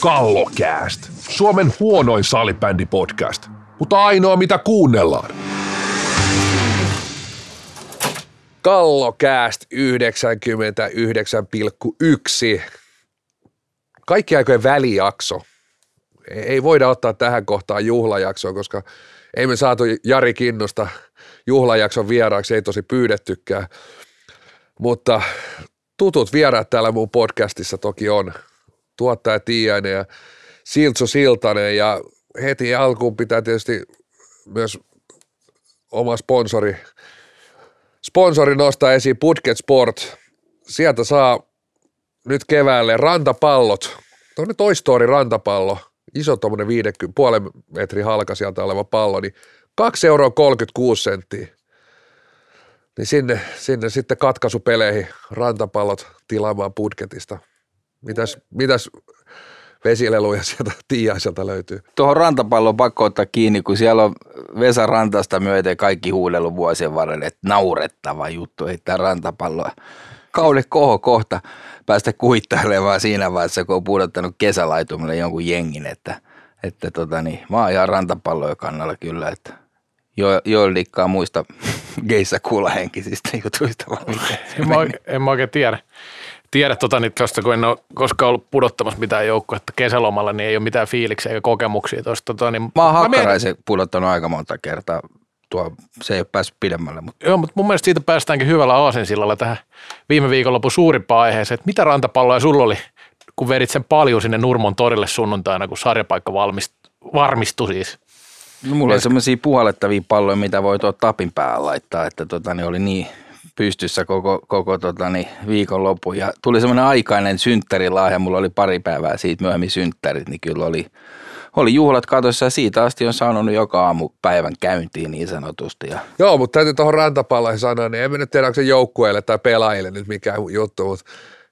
Kallokääst. Suomen huonoin salibändipodcast, mutta ainoa mitä kuunnellaan. Kallokääst 99,1. Kaikki aikojen välijakso. Ei voida ottaa tähän kohtaan juhlajaksoa, koska ei me saatu Jari Kinnosta juhlajakson vieraaksi, ei tosi pyydettykään. Mutta tutut vieraat täällä mun podcastissa toki on. Tuottaja Tiiainen ja Siltso Siltanen ja heti alkuun pitää tietysti myös oma sponsori, sponsori nostaa esiin Putket Sport. Sieltä saa nyt keväälle rantapallot, tuonne Toy Story rantapallo, iso tuommoinen 50, puolen metrin halka sieltä oleva pallo, niin 2 euroa 36 senttiä. Niin sinne, sinne sitten katkaisupeleihin rantapallot tilaamaan putketista. Mitäs, mitäs vesileluja sieltä Tiiaiselta löytyy? Tuohon rantapalloon pakko ottaa kiinni, kun siellä on Vesa Rantasta myöten kaikki huudellut vuosien varrella, että naurettava juttu heittää rantapalloa. Kauden koho kohta päästä kuittailemaan siinä vaiheessa, kun on pudottanut kesälaitumille jonkun jengin, että, että tota niin, mä oon ihan rantapalloja kannalla kyllä, että jo, joillikkaa muista geissä kuulahenkisistä jutuista. Vai En mä, en mä oikein tiedä. Tiedä tota nyt tosta, kun en ole koskaan ollut pudottamassa mitään joukkuetta kesälomalla, niin ei ole mitään fiiliksiä eikä kokemuksia tuosta. Tota, niin Mä oon mietin- hakkaraisen pudottanut aika monta kertaa. Tuo, se ei ole päässyt pidemmälle, mutta Joo, mutta mun mielestä siitä päästäänkin hyvällä aasensillalla tähän viime viikonlopun suurimpaan aiheeseen, että mitä rantapalloja sulla oli, kun vedit sen paljon sinne Nurmon torille sunnuntaina, kun sarjapaikka valmist, varmistui siis. no, mulla on semmoisia puhallettavia palloja, mitä voi tuon tapin päällä laittaa, että tota, niin oli niin pystyssä koko, koko tota, niin viikonloppu. Ja tuli semmoinen aikainen synttärilahja, mulla oli pari päivää siitä myöhemmin synttärit, niin kyllä oli, oli juhlat katossa ja siitä asti on saanut joka aamu päivän käyntiin niin sanotusti. Ja Joo, mutta täytyy tuohon rantapalloihin sanoa, niin en nyt tiedä, onko se joukkueelle tai pelaajille nyt mikään juttu, mutta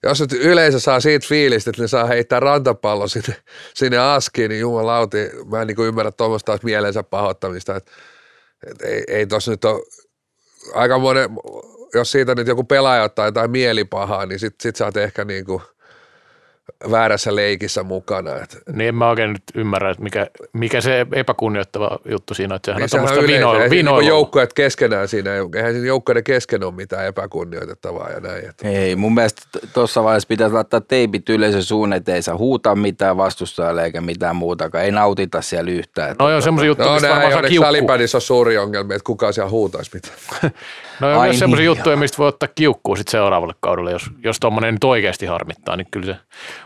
jos nyt yleisö saa siitä fiilistä, että ne saa heittää rantapallo sinne, sinne askiin, niin jumalauti, mä en niin ymmärrä tuommoista mielensä pahoittamista, että, että ei, ei tossa nyt ole aika monen, jos siitä nyt joku pelaaja ottaa jotain mielipahaa, niin sit, sit sä oot ehkä niin kuin väärässä leikissä mukana. Että, Niin en mä oikein nyt ymmärrä, että mikä, mikä se epäkunnioittava juttu siinä on, että sehän niin on tuommoista yleensä, vinoilua. niin joukkueet keskenään siinä, eihän siinä joukkueiden kesken ole mitään epäkunnioitettavaa ja näin. Että. ei, mun mielestä tuossa vaiheessa pitäisi laittaa teipit yleisön suun, että ei saa huutaa mitään vastustajalle eikä mitään muutakaan. Ei nautita siellä yhtään. Että No joo, semmoisia juttuja, No mistä varmaan saa kiukkua. salibändissä on suuri ongelma, että kukaan siellä huutaisi mitään. No on myös semmoisia niin, juttuja, mistä voi ottaa kiukkuu sit seuraavalle kaudelle, jos, jos tuommoinen nyt oikeasti harmittaa, niin kyllä se.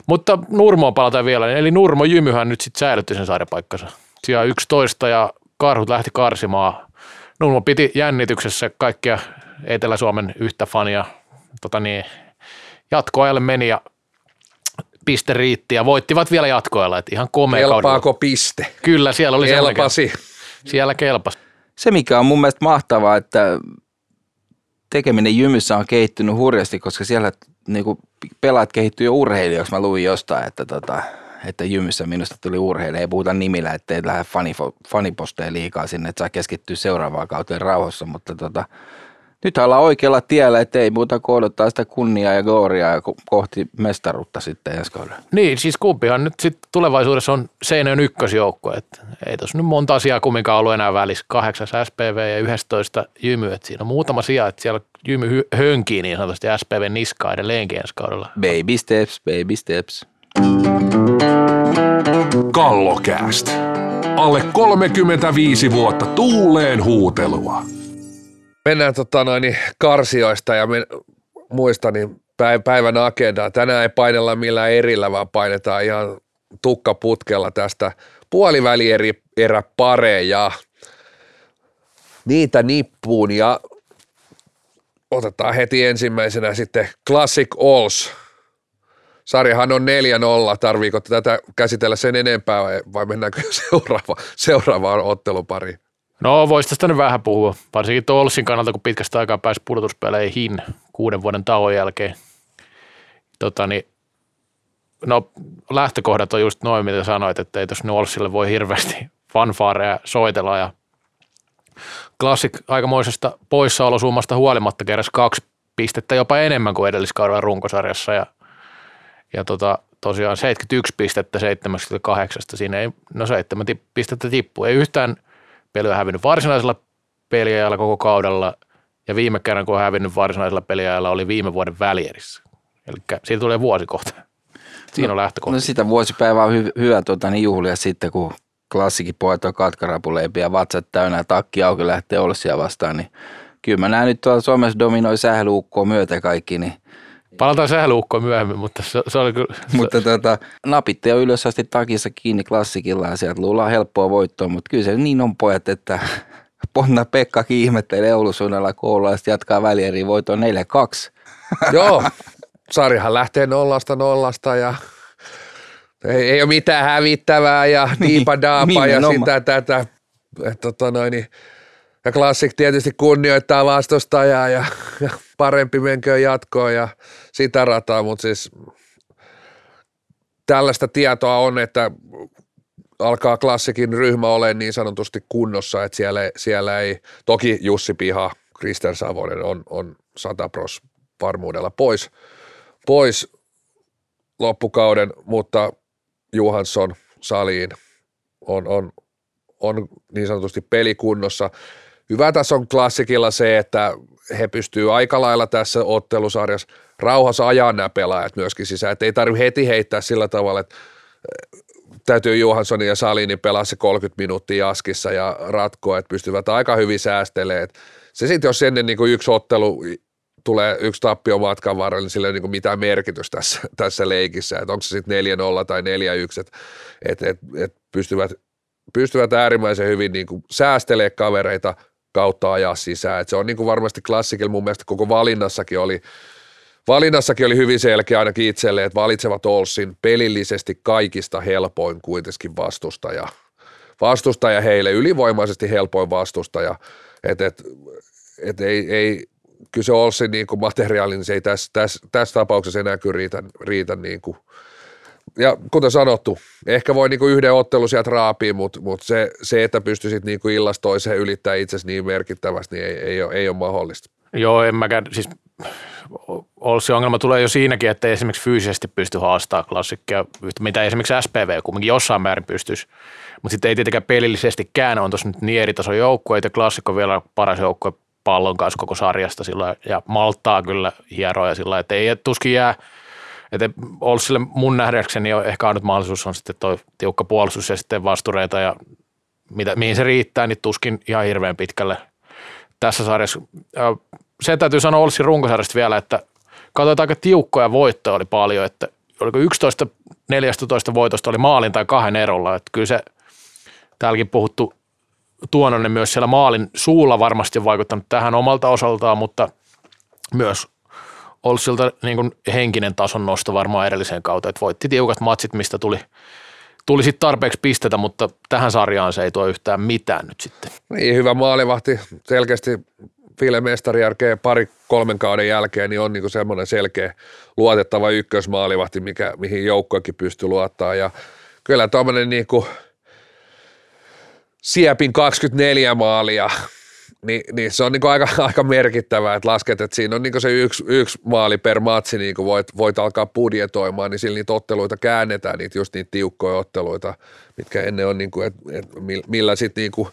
Mutta Nurmoon palataan vielä. Eli Nurmo Jymyhän nyt sitten säilytti sen sarjapaikkansa. Siellä 11 ja karhut lähti karsimaan. Nurmo piti jännityksessä kaikkia Etelä-Suomen yhtä fania. Tota niin, jatkoajalle meni ja piste riitti ja voittivat vielä jatkoajalla. Että ihan komea kaudella. Kelpaako piste? Kyllä, siellä oli Kelpasi. Siellä kelpasi. se, mikä on mun mielestä mahtavaa, että tekeminen Jymyssä on kehittynyt hurjasti, koska siellä niin kuin pelaat kehittyy jo urheilijoiksi. Mä luin jostain, että, tota, että Jymyssä minusta tuli urheilija. Ei puhuta nimillä, ettei lähde faniposteja liikaa sinne, että saa keskittyä seuraavaan kauteen rauhassa, mutta tota, nyt ollaan oikealla tiellä, että ei muuta kuin odottaa sitä kunniaa ja gloriaa kohti mestaruutta sitten ensi kaudella. Niin, siis kumpihan nyt sitten tulevaisuudessa on Seinäjoen ykkösjoukko, että ei tuossa nyt monta asiaa kumminkaan ollut enää välissä. Kahdeksas SPV ja 11 Jymy, että siinä on muutama sija, että siellä Jymy hönkii niin sanotusti SPV niskaa edelleenkin ensi kaudella. Baby steps, baby steps. Kallokääst. Alle 35 vuotta tuuleen huutelua. Mennään tota noin, niin karsioista ja me, muista niin päi- päivän agendaa. Tänään ei painella millään erillä, vaan painetaan ihan tukkaputkella tästä puoliväli eri erä pareja. Niitä nippuun ja otetaan heti ensimmäisenä sitten Classic Alls. Sarjahan on 4-0. Tarviiko tätä käsitellä sen enempää vai, vai mennäänkö seuraava, seuraavaan ottelupariin? No voisi tästä nyt vähän puhua, varsinkin tuo Olssin kannalta, kun pitkästä aikaa pääsi pudotuspeleihin kuuden vuoden tauon jälkeen. Tota niin, no lähtökohdat on just noin, mitä sanoit, että ei tuossa nyt Olssille voi hirveästi fanfaareja soitella ja Classic aikamoisesta poissaolosummasta huolimatta keräsi kaksi pistettä jopa enemmän kuin edelliskaudella runkosarjassa ja, ja tota, tosiaan 71 pistettä 78, siinä ei, no 7 pistettä tippuu. Ei yhtään peliä hävinnyt varsinaisella peliajalla koko kaudella, ja viime kerran kun on hävinnyt varsinaisella peliajalla oli viime vuoden välierissä. Eli siitä tulee vuosi kohta. Siinä no, on lähtökohta. No sitä vuosipäivää on hy- hyvä tuota, niin juhlia sitten, kun klassikin pojat on katkarapuleipiä vatsat täynnä ja takki auki lähtee Olssia vastaan, niin kyllä mä näen nyt tuolla Suomessa dominoi sählyukkoa myötä kaikki, niin Palataan sählyukkoon myöhemmin, mutta se, se oli kyllä... mutta tota, napitte jo ylös asti takissa kiinni klassikilla ja sieltä luullaan helppoa voittoa, mutta kyllä se niin on pojat, että Ponna Pekka ihmettelee Oulun suunnalla koulua ja jatkaa välieriin voiton 4-2. Joo, sarjahan lähtee nollasta nollasta ja ei, ei ole mitään hävittävää ja Niin, diipa daapa ja nimenomaan. sitä tätä. Et, tota noin, niin, ja Classic tietysti kunnioittaa vastustajaa ja, ja parempi menköön jatkoon ja sitä rataa, mutta siis tällaista tietoa on, että alkaa klassikin ryhmä olemaan niin sanotusti kunnossa, että siellä, siellä ei, toki Jussi Piha, Krister Savonen on, on 100 pros varmuudella pois, pois loppukauden, mutta Johansson saliin on, on, on niin sanotusti pelikunnossa. Hyvä tässä on klassikilla se, että he pystyy aika lailla tässä ottelusarjassa rauhassa ajaa nämä pelaajat myöskin sisään, että ei tarvitse heti heittää sillä tavalla, että täytyy Johanssonin ja Salinin pelaa se 30 minuuttia jaskissa ja ratkoa, että pystyvät aika hyvin säästelemään. Se sitten, jos ennen niin kuin yksi ottelu tulee yksi tappio matkan varrella, niin sillä ei ole niin mitään merkitystä tässä, tässä leikissä, että onko se sitten 4-0 tai 4-1, että et, et, et pystyvät, pystyvät äärimmäisen hyvin niin kuin säästelemään kavereita kautta ajaa sisään. Et se on niin kuin varmasti klassikilla mun mielestä koko valinnassakin oli, Valinnassakin oli hyvin selkeä ainakin itselle, että valitsevat Olsin pelillisesti kaikista helpoin kuitenkin vastustaja. Vastustaja heille, ylivoimaisesti helpoin vastustaja. Et, et, et ei, ei, kyllä se Olsin niin kuin materiaali, niin se ei tässä, tässä, tässä tapauksessa enää kyllä riitä, riitä niin kuin. Ja kuten sanottu, ehkä voi niin kuin yhden ottelu sieltä raapia, mutta, mutta se, se, että pystyisit niin kuin illasta toiseen ylittää itsesi niin merkittävästi, niin ei, ei, ole, ei ole mahdollista. Joo, en mäkään, siis Olssi ongelma tulee jo siinäkin, että ei esimerkiksi fyysisesti pysty haastamaan klassikkia, mitä esimerkiksi SPV kumminkin jossain määrin pystyisi. Mutta sitten ei tietenkään pelillisestikään, on tuossa nyt niin eri tason joukkueita, ja klassikko vielä paras joukkue pallon kanssa koko sarjasta sillä ja malttaa kyllä hieroja sillä että ei tuskin jää, että Olssille mun nähdäkseni on ehkä ainut mahdollisuus on sitten toi tiukka puolustus ja sitten vastureita ja mitä, mihin se riittää, niin tuskin ihan hirveän pitkälle tässä sarjassa. Ja Se täytyy sanoa Olssin runkosarjasta vielä, että katsotaan aika tiukkoja voittoja oli paljon, että oliko 11 14 voitosta oli maalin tai kahden erolla, että kyllä se täälläkin puhuttu Tuononen myös siellä maalin suulla varmasti on vaikuttanut tähän omalta osaltaan, mutta myös Olssilta niin kuin henkinen tason nosto varmaan edelliseen kautta, että voitti tiukat matsit, mistä tuli, tuli sitten tarpeeksi pistetä, mutta tähän sarjaan se ei tuo yhtään mitään nyt sitten. Niin, hyvä maalivahti. Selkeästi Ville Mestari jälkeen pari kolmen kauden jälkeen niin on niin semmoinen selkeä luotettava ykkösmaalivahti, mikä, mihin joukkoakin pystyy luottaa. Ja kyllä tuommoinen niin kuin Siepin 24 maalia, niin, niin se on niin aika, aika merkittävää, että lasket, että siinä on niin se yksi, yksi maali per matsi, niin kuin voit, voit alkaa budjetoimaan, niin sillä niitä otteluita käännetään, niitä just niitä tiukkoja otteluita, mitkä ennen on, niin kuin, että, että millä sitten niin kuin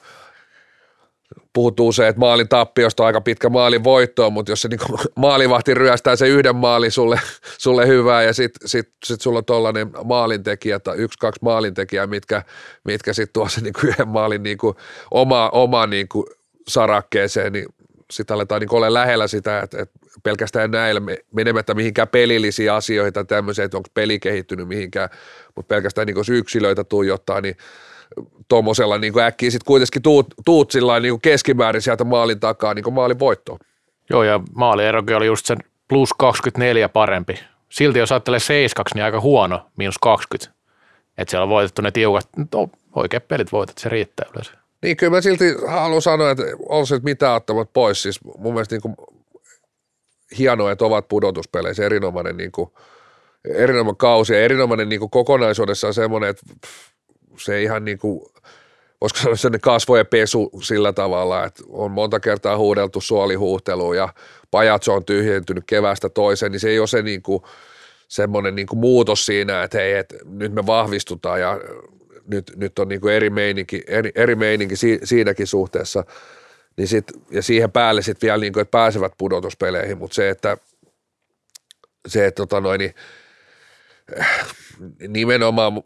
usein, että maalin tappiosta on aika pitkä maalin voittoon, mutta jos se niin maalivahti ryöstää se yhden maalin sulle, sulle hyvää ja sitten sit, sit sulla on tollainen maalintekijä tai yksi, kaksi maalintekijää, mitkä, mitkä sitten tuo se niin yhden maalin niin kuin oma, oma niin kuin sarakkeeseen, niin sitten aletaan niin olla lähellä sitä, että, että pelkästään näillä menemättä mihinkään pelillisiä asioita tämmöisiä, että onko peli kehittynyt mihinkään, mutta pelkästään niin jos yksilöitä tuijottaa, niin tuommoisella niin äkkiä sitten kuitenkin tuut, tuut sillä niin keskimäärin sieltä maalin takaa niin maalin voittoon. Joo, ja maalierokin oli just sen plus 24 parempi. Silti jos ajattelee 7 niin aika huono, miinus 20. Että siellä on voitettu ne tiukat, no, oikeat pelit voitat, se riittää yleensä. Niin kyllä mä silti haluan sanoa, että on se mitään ottamat pois. Siis mun mielestä niin kuin hienoa, että ovat pudotuspeleissä erinomainen, niin kuin, erinomainen kausi ja erinomainen niin kuin kokonaisuudessaan semmoinen, että se ihan niin kuin, voisiko sanoa sellainen kasvojen pesu sillä tavalla, että on monta kertaa huudeltu suolihuhteluun ja pajatso on tyhjentynyt kevästä toiseen, niin se ei ole se niin kuin, semmoinen niin kuin muutos siinä, että hei, että nyt me vahvistutaan ja nyt, nyt on niin kuin eri meininki, eri, eri meininki si, siinäkin suhteessa. Niin sit, ja siihen päälle sitten vielä, niin kuin, että pääsevät pudotuspeleihin, mutta se, että, se, että tota noin, niin, nimenomaan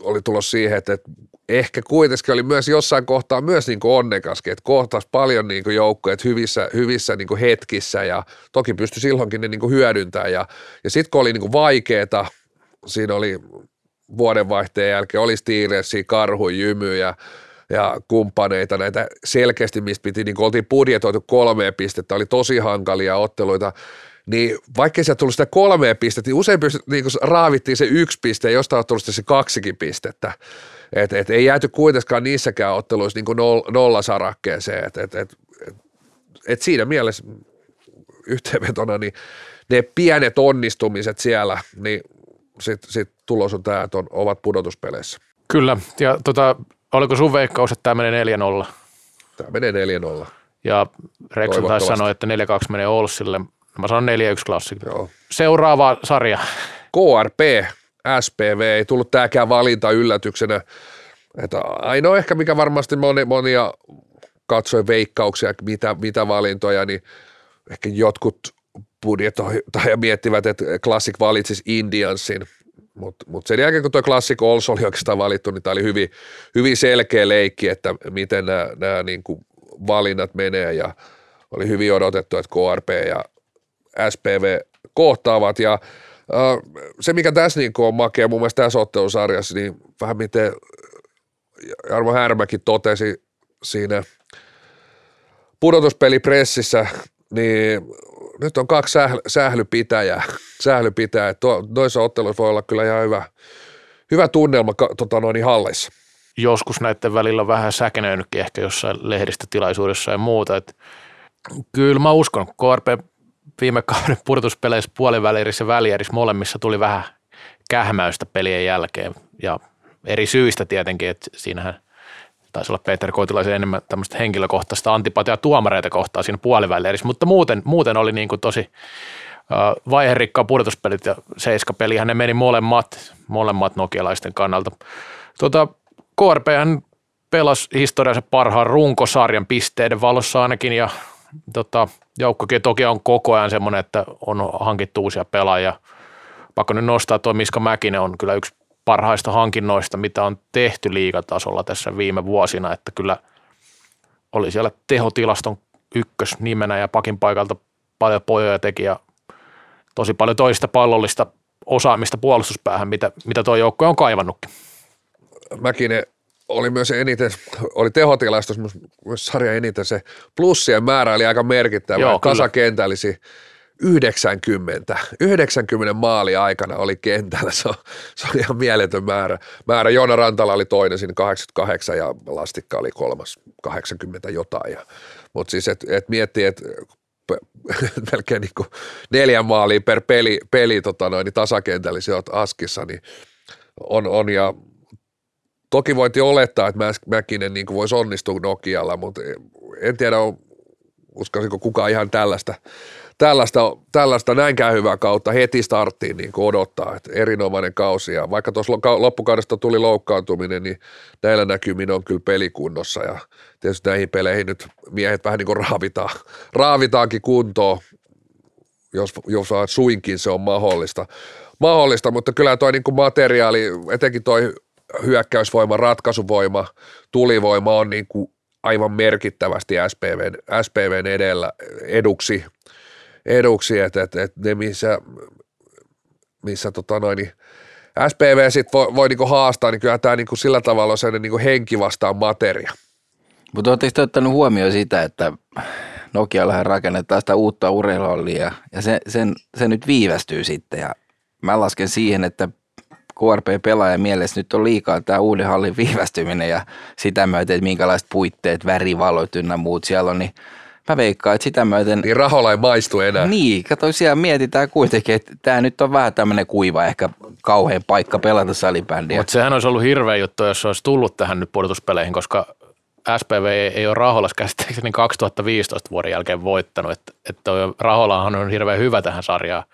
oli tulos siihen, että, että ehkä kuitenkin oli myös jossain kohtaa myös niin kuin onnekaskin, että kohtasi paljon niin kuin joukkoja hyvissä, hyvissä niin kuin hetkissä ja toki pystyi silloinkin ne niin kuin hyödyntämään ja, ja sitten kun oli niin kuin vaikeeta, siinä oli vuodenvaihteen jälkeen, oli Steelersia, Karhu, Jymy ja, ja kumppaneita, näitä selkeästi, mistä piti, niin kuin oltiin budjetoitu kolme pistettä, oli tosi hankalia otteluita, niin vaikka sieltä tullut sitä kolmea pistettä, niin usein pystyt, niin raavittiin se yksi piste ja jostain on tullut se kaksikin pistettä. Et, et ei jääty kuitenkaan niissäkään otteluissa niin nollasarakkeeseen. Et, et, et, et, et siinä mielessä yhteenvetona, niin ne pienet onnistumiset siellä, niin sitten sit tulos on tämä, että on, ovat pudotuspeleissä. Kyllä, ja tota, oliko sun veikkaus, että tämä menee 4-0? Tämä menee 4-0. Ja Rexon taisi sanoa, että 4-2 menee Olsille. Mä sanon 4-1 klassikko. Seuraava sarja. KRP, SPV, ei tullut tämäkään valinta yllätyksenä. Että ainoa ehkä, mikä varmasti moni, monia katsoi veikkauksia, mitä, mitä valintoja, niin ehkä jotkut budjetoi tai miettivät, että Classic valitsisi Indiansin, mutta mut sen jälkeen kun tuo Classic Ols oli oikeastaan valittu, niin tämä oli hyvin, hyvin selkeä leikki, että miten nämä niin valinnat menee ja oli hyvin odotettu, että KRP ja SPV kohtaavat. Ja se, mikä tässä niin on makea mun mielestä tässä ottelusarjassa, niin vähän miten Jarmo Härmäkin totesi siinä pudotuspelipressissä, niin nyt on kaksi sähl- sählypitäjää, sählypitäjää. Noissa otteluissa voi olla kyllä ihan hyvä, hyvä tunnelma tota noin, halleissa. Joskus näiden välillä on vähän säkenöinytkin ehkä jossain lehdistötilaisuudessa ja muuta. Et kyllä mä uskon, KRP viime kauden pudotuspeleissä puolivälierissä ja välierissä molemmissa tuli vähän kähmäystä pelien jälkeen ja eri syistä tietenkin, että siinähän taisi olla Peter Koitilaisen enemmän tämmöistä henkilökohtaista antipatiaa tuomareita kohtaa siinä puolivälierissä, mutta muuten, muuten oli niin kuin tosi vaiherikkaa pudotuspelit ja seiskapelihän ne meni molemmat, molemmat nokialaisten kannalta. Tota, KRP pelasi historiansa parhaan runkosarjan pisteiden valossa ainakin ja tota, joukkokin toki on koko ajan semmoinen, että on hankittu uusia pelaajia. Pakko nyt nostaa tuo Miska Mäkinen on kyllä yksi parhaista hankinnoista, mitä on tehty liigatasolla tässä viime vuosina, että kyllä oli siellä tehotilaston ykkösnimenä ja pakin paikalta paljon pojoja teki ja tosi paljon toista pallollista osaamista puolustuspäähän, mitä, mitä tuo joukko on kaivannutkin. Mäkinen oli myös eniten, oli tehotilastossa myös sarja eniten se plussien määrä oli aika merkittävä. Joo, Kasakentällisi 90, 90 maali aikana oli kentällä, se on, se on ihan mieletön määrä. määrä. Joona Rantala oli toinen siinä 88 ja Lastikka oli kolmas 80 jotain. Mutta siis et, et miettii, että melkein niin kuin neljä maalia per peli, peli tota noin, niin tasakentällä askissa, niin on, on ja Toki voitiin olettaa, että Mäkinen niin voisi onnistua Nokialla, mutta en tiedä, uskoisiko kukaan ihan tällaista, tällaista, tällaista näinkään hyvää kautta heti starttiin niin odottaa, että erinomainen kausi. Ja vaikka tuossa loppukaudesta tuli loukkaantuminen, niin näillä näkymin on kyllä pelikunnossa ja tietysti näihin peleihin nyt miehet vähän niin kuin raavitaan, raavitaankin kuntoon, jos, jos suinkin se on mahdollista. mahdollista mutta kyllä toi niin kuin materiaali, etenkin toi hyökkäysvoima, ratkaisuvoima, tulivoima on niin kuin aivan merkittävästi SPVn, SPVn edellä eduksi, eduksi että et, et ne missä, missä tota noin, niin SPV sit voi, voi niinku haastaa, niin kyllä tämä niinku sillä tavalla on sellainen niinku henki vastaan materia. Mutta oletteko te ottanut huomioon sitä, että Nokiallahan rakennetaan sitä uutta urheiluallia ja se, sen, se nyt viivästyy sitten ja mä lasken siihen, että KRP-pelaajan mielessä nyt on liikaa tämä uuden hallin viivästyminen ja sitä myöten, että minkälaiset puitteet, värivalot ynnä muut siellä on, niin mä veikkaan, että sitä myöten... Niin rahoilla ei maistu enää. Niin, kato siellä mietitään kuitenkin, että tämä nyt on vähän tämmöinen kuiva, ehkä kauhean paikka pelata salibändiä. Mutta sehän olisi ollut hirveä juttu, jos se olisi tullut tähän nyt pudotuspeleihin, koska SPV ei, ei ole Raholas käsittääkseni 2015 vuoden jälkeen voittanut, että, että Raholahan on hirveän hyvä tähän sarjaan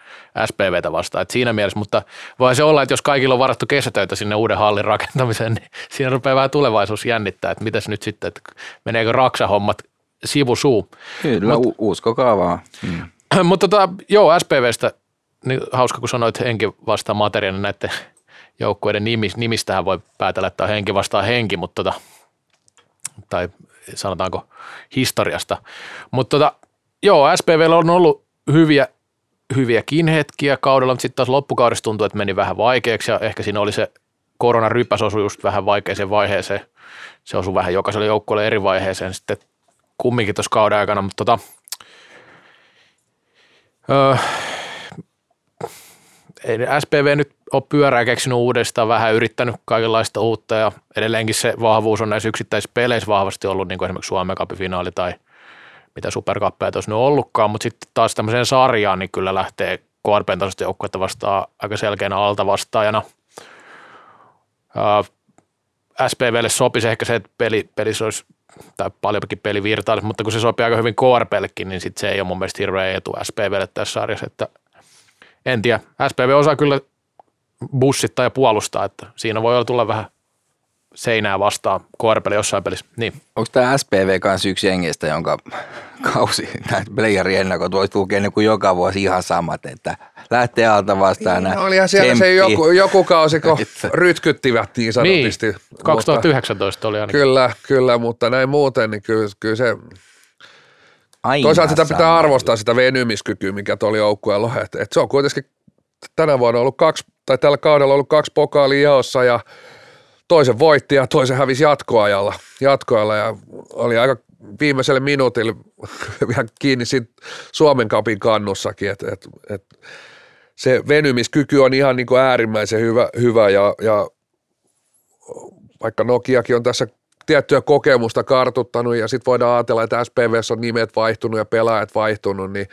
SPVtä vastaan, että siinä mielessä, mutta voi se olla, että jos kaikilla on varattu kesätöitä sinne uuden hallin rakentamiseen, niin siinä rupeaa vähän tulevaisuus jännittää, että mitäs nyt sitten, että meneekö Raksa-hommat sivusuu. Kyllä, Mut, uskokaa vaan. Mm. mutta tota, joo, SPVstä, niin hauska kun sanoit henki vastaan materiaali niin näiden joukkueiden nimistähän voi päätellä, että on henki vastaan henki, mutta tota, tai sanotaanko historiasta. Mutta tota, joo, SPVllä on ollut hyviä, hyviäkin hetkiä kaudella, mutta sitten taas loppukaudessa tuntui, että meni vähän vaikeaksi ja ehkä siinä oli se koronarypäs osui just vähän vaikeaseen vaiheeseen. Se osui vähän jokaiselle joukkueelle eri vaiheeseen sitten kumminkin tuossa kauden aikana, mutta tota, öö, ei SPV nyt ole pyörää keksinyt uudestaan, vähän yrittänyt kaikenlaista uutta ja edelleenkin se vahvuus on näissä yksittäisissä peleissä vahvasti ollut, niin kuin esimerkiksi Suomen finaali tai mitä superkappeja tuossa nyt ollutkaan, mutta sitten taas tämmöiseen sarjaan niin kyllä lähtee KRPn tasoista joukkuetta vastaan aika selkeänä altavastaajana. SPVlle sopisi ehkä se, että peli, pelissä olisi tai paljonkin peli virtailisi, mutta kun se sopii aika hyvin KRPllekin, niin sit se ei ole mun mielestä hirveä etu SPVlle tässä sarjassa, että en tiedä. SPV osaa kyllä bussittaa ja puolustaa, että siinä voi olla tulla vähän seinää vastaan KRPlle jossain pelissä. Niin. Onko tämä SPV kanssa yksi jengistä, jonka kausi, näitä playerien ennakot voisi tukea niin kuin joka vuosi ihan samat, että lähtee alta vastaan. Niin, olihan siellä se joku, joku kausi, kun rytkyttivät niin sanotusti. Niin, 2019 oli ainakin. Kyllä, kyllä, mutta näin muuten, niin kyllä, kyllä se Aina Toisaalta sitä pitää arvostaa sitä venymiskykyä, mikä tuolla joukkueella on. Et, et se on kuitenkin tänä vuonna ollut kaksi, tai tällä kaudella ollut kaksi pokaalia jaossa ja toisen voitti ja toisen hävisi jatkoajalla, jatkoajalla ja oli aika viimeiselle minuutille vielä kiinni Suomen kapin kannussakin, että et, et se venymiskyky on ihan niin kuin äärimmäisen hyvä, hyvä ja, ja vaikka Nokiakin on tässä tiettyä kokemusta kartuttanut ja sitten voidaan ajatella, että SPVssä on nimet vaihtunut ja pelaajat vaihtunut, niin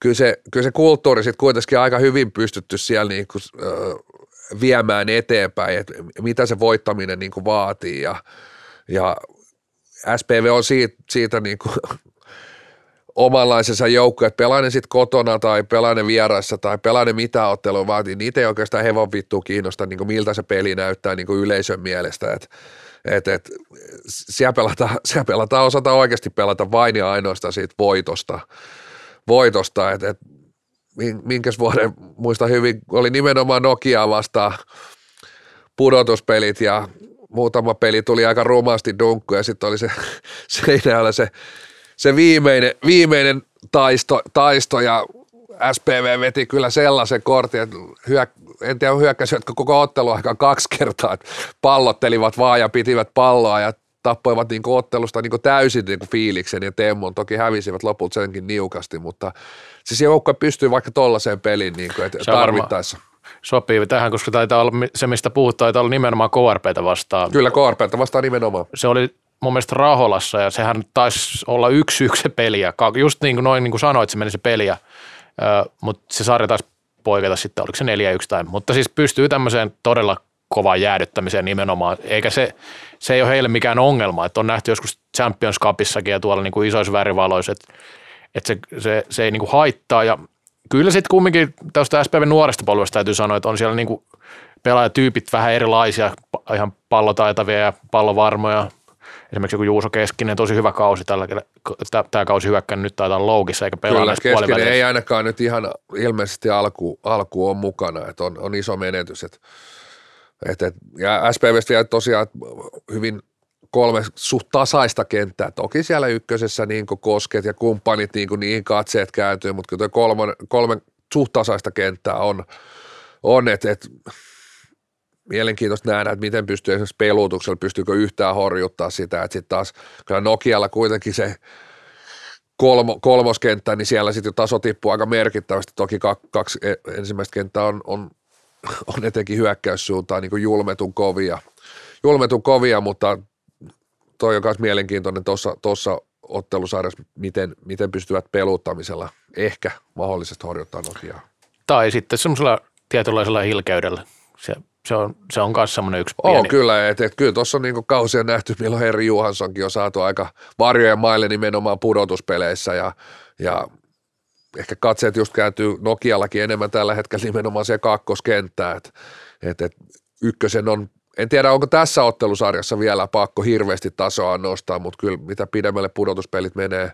kyllä se, kyllä se kulttuuri sitten kuitenkin aika hyvin pystytty siellä niin kuin, äh, viemään eteenpäin, että mitä se voittaminen niin kuin vaatii. Ja, ja SPV on siitä, siitä niin kuin omanlaisensa joukko, että pelaa sitten kotona tai pelaa vieraissa tai pelaa mitä ottelua vaatii, niitä ei oikeastaan hevon vittu kiinnosta, niin kuin miltä se peli näyttää niin kuin yleisön mielestä, että et, et, siellä, pelataan, siellä pelataan, osata oikeasti pelata vain ja ainoastaan siitä voitosta, voitosta. Että et, minkäs vuoden, muista hyvin, oli nimenomaan Nokia vastaan pudotuspelit ja muutama peli tuli aika rumasti dunkku ja sitten oli se seinällä se, se viimeinen, viimeinen taisto, taisto ja SPV veti kyllä sellaisen kortin, että hyök, en tiedä hyökkäsivätkö koko ottelu aika kaksi kertaa, että pallottelivat vaan ja pitivät palloa ja tappoivat niin ottelusta niin täysin niin fiiliksen ja Temmon. Toki hävisivät lopulta senkin niukasti, mutta siis joukko pystyy vaikka tollaiseen peliin niin kuin, että tarvittaessa. Sopii tähän, koska taitaa olla se, mistä puhut, taitaa olla nimenomaan KRPtä vastaan. Kyllä KRPtä vastaan nimenomaan. Se oli mun mielestä Raholassa ja sehän taisi olla yksi yksi peliä. Just niin kuin noin niin kuin sanoit, se meni se peliä, mutta se sarja taisi poiketa sitten, oliko se 4-1 tai, mutta siis pystyy tämmöiseen todella kovaan jäädyttämiseen nimenomaan, eikä se, se ei ole heille mikään ongelma, että on nähty joskus Champions Cupissakin ja tuolla niin kuin isoissa värivaloissa, että, että se, se, se ei niin kuin haittaa. Ja kyllä sitten kumminkin tästä SPV nuoresta polvesta täytyy sanoa, että on siellä niin kuin pelaajatyypit vähän erilaisia, ihan pallotaitavia ja pallovarmoja, esimerkiksi joku Juuso Keskinen, tosi hyvä kausi tällä tämä kausi hyökkään nyt taitaa loukissa eikä pelaa Kyllä, Keskinen ei ainakaan nyt ihan ilmeisesti alku, alku on mukana, että on, on iso menetys. Et, et, et, ja SPVstä vielä tosiaan hyvin kolme suht tasaista kenttää. Toki siellä ykkösessä niin kosket ja kumppanit niin niihin katseet kääntyy, mutta kyllä kolme, kolme suht tasaista kenttää on, on että et, mielenkiintoista nähdä, että miten pystyy esimerkiksi pelutuksella, pystyykö yhtään horjuttaa sitä, että sitten taas kyllä Nokialla kuitenkin se kolmo, kolmoskenttä, niin siellä sitten jo taso tippuu aika merkittävästi. Toki kaksi e, ensimmäistä kenttää on, on, on etenkin hyökkäyssuuntaan niin kuin julmetun kovia, julmetun kovia, mutta toi on myös mielenkiintoinen tuossa ottelusarjassa, miten, miten pystyvät peluttamisella ehkä mahdollisesti horjuttaa Nokiaa. Tai sitten semmoisella tietynlaisella hilkeydellä. Se se on, se on myös semmoinen yksi On pieni. kyllä, että et, kyllä tuossa on niinku kausia nähty, milloin Herri Johanssonkin on saatu aika varjojen maille nimenomaan pudotuspeleissä ja, ja ehkä katseet just kääntyy Nokiallakin enemmän tällä hetkellä nimenomaan se kakkoskenttää, että et, et ykkösen on, en tiedä onko tässä ottelusarjassa vielä pakko hirveästi tasoa nostaa, mutta kyllä mitä pidemmälle pudotuspelit menee,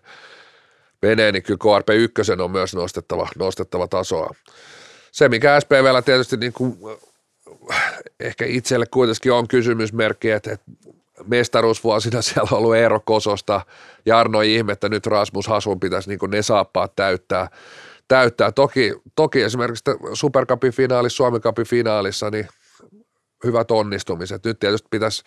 menee niin kyllä KRP ykkösen on myös nostettava, nostettava tasoa. Se, mikä SPVllä tietysti niin kuin ehkä itselle kuitenkin on kysymysmerkki, että, että mestaruusvuosina siellä on ollut Eero Kososta, Jarno Ihmettä, nyt Rasmus Hasun pitäisi niin ne saappaat täyttää. täyttää. Toki, toki esimerkiksi Supercupin finaalissa, Suomen Cupin finaalissa, niin hyvät onnistumiset. Nyt tietysti pitäisi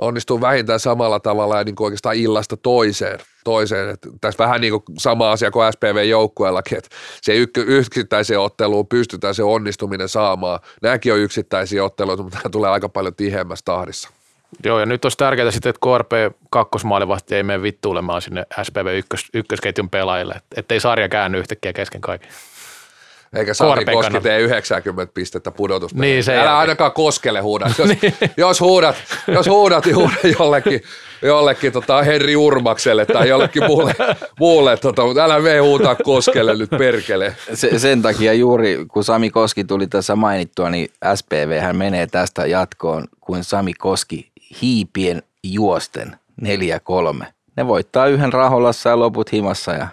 onnistua vähintään samalla tavalla ja niin kuin oikeastaan illasta toiseen. toiseen. Että tässä vähän niin kuin sama asia kuin SPV-joukkueellakin, että se yksittäiseen otteluun pystytään se onnistuminen saamaan. Nämäkin on yksittäisiä otteluita, mutta tämä tulee aika paljon tiheämmässä tahdissa. Joo, ja nyt olisi tärkeää sitten, että KRP kakkosmaalivahti ei mene vittuulemaan sinne SPV ykkös, ykkösketjun pelaajille, ettei sarja käänny yhtäkkiä kesken kaiken. Eikä Sami Koski tee 90 pistettä pudotus. Niin, se Älä jälkeen. ainakaan koskele huuda. Jos, jos huudat, jos huudat juuri jollekin, jollekin tota Henri Urmakselle tai jollekin muulle, muulle tota, mutta älä mene huutaa koskelle nyt perkele. Se, sen takia juuri, kun Sami Koski tuli tässä mainittua, niin SPV hän menee tästä jatkoon kuin Sami Koski hiipien juosten 4-3. Ne voittaa yhden raholassa ja loput himassa ja,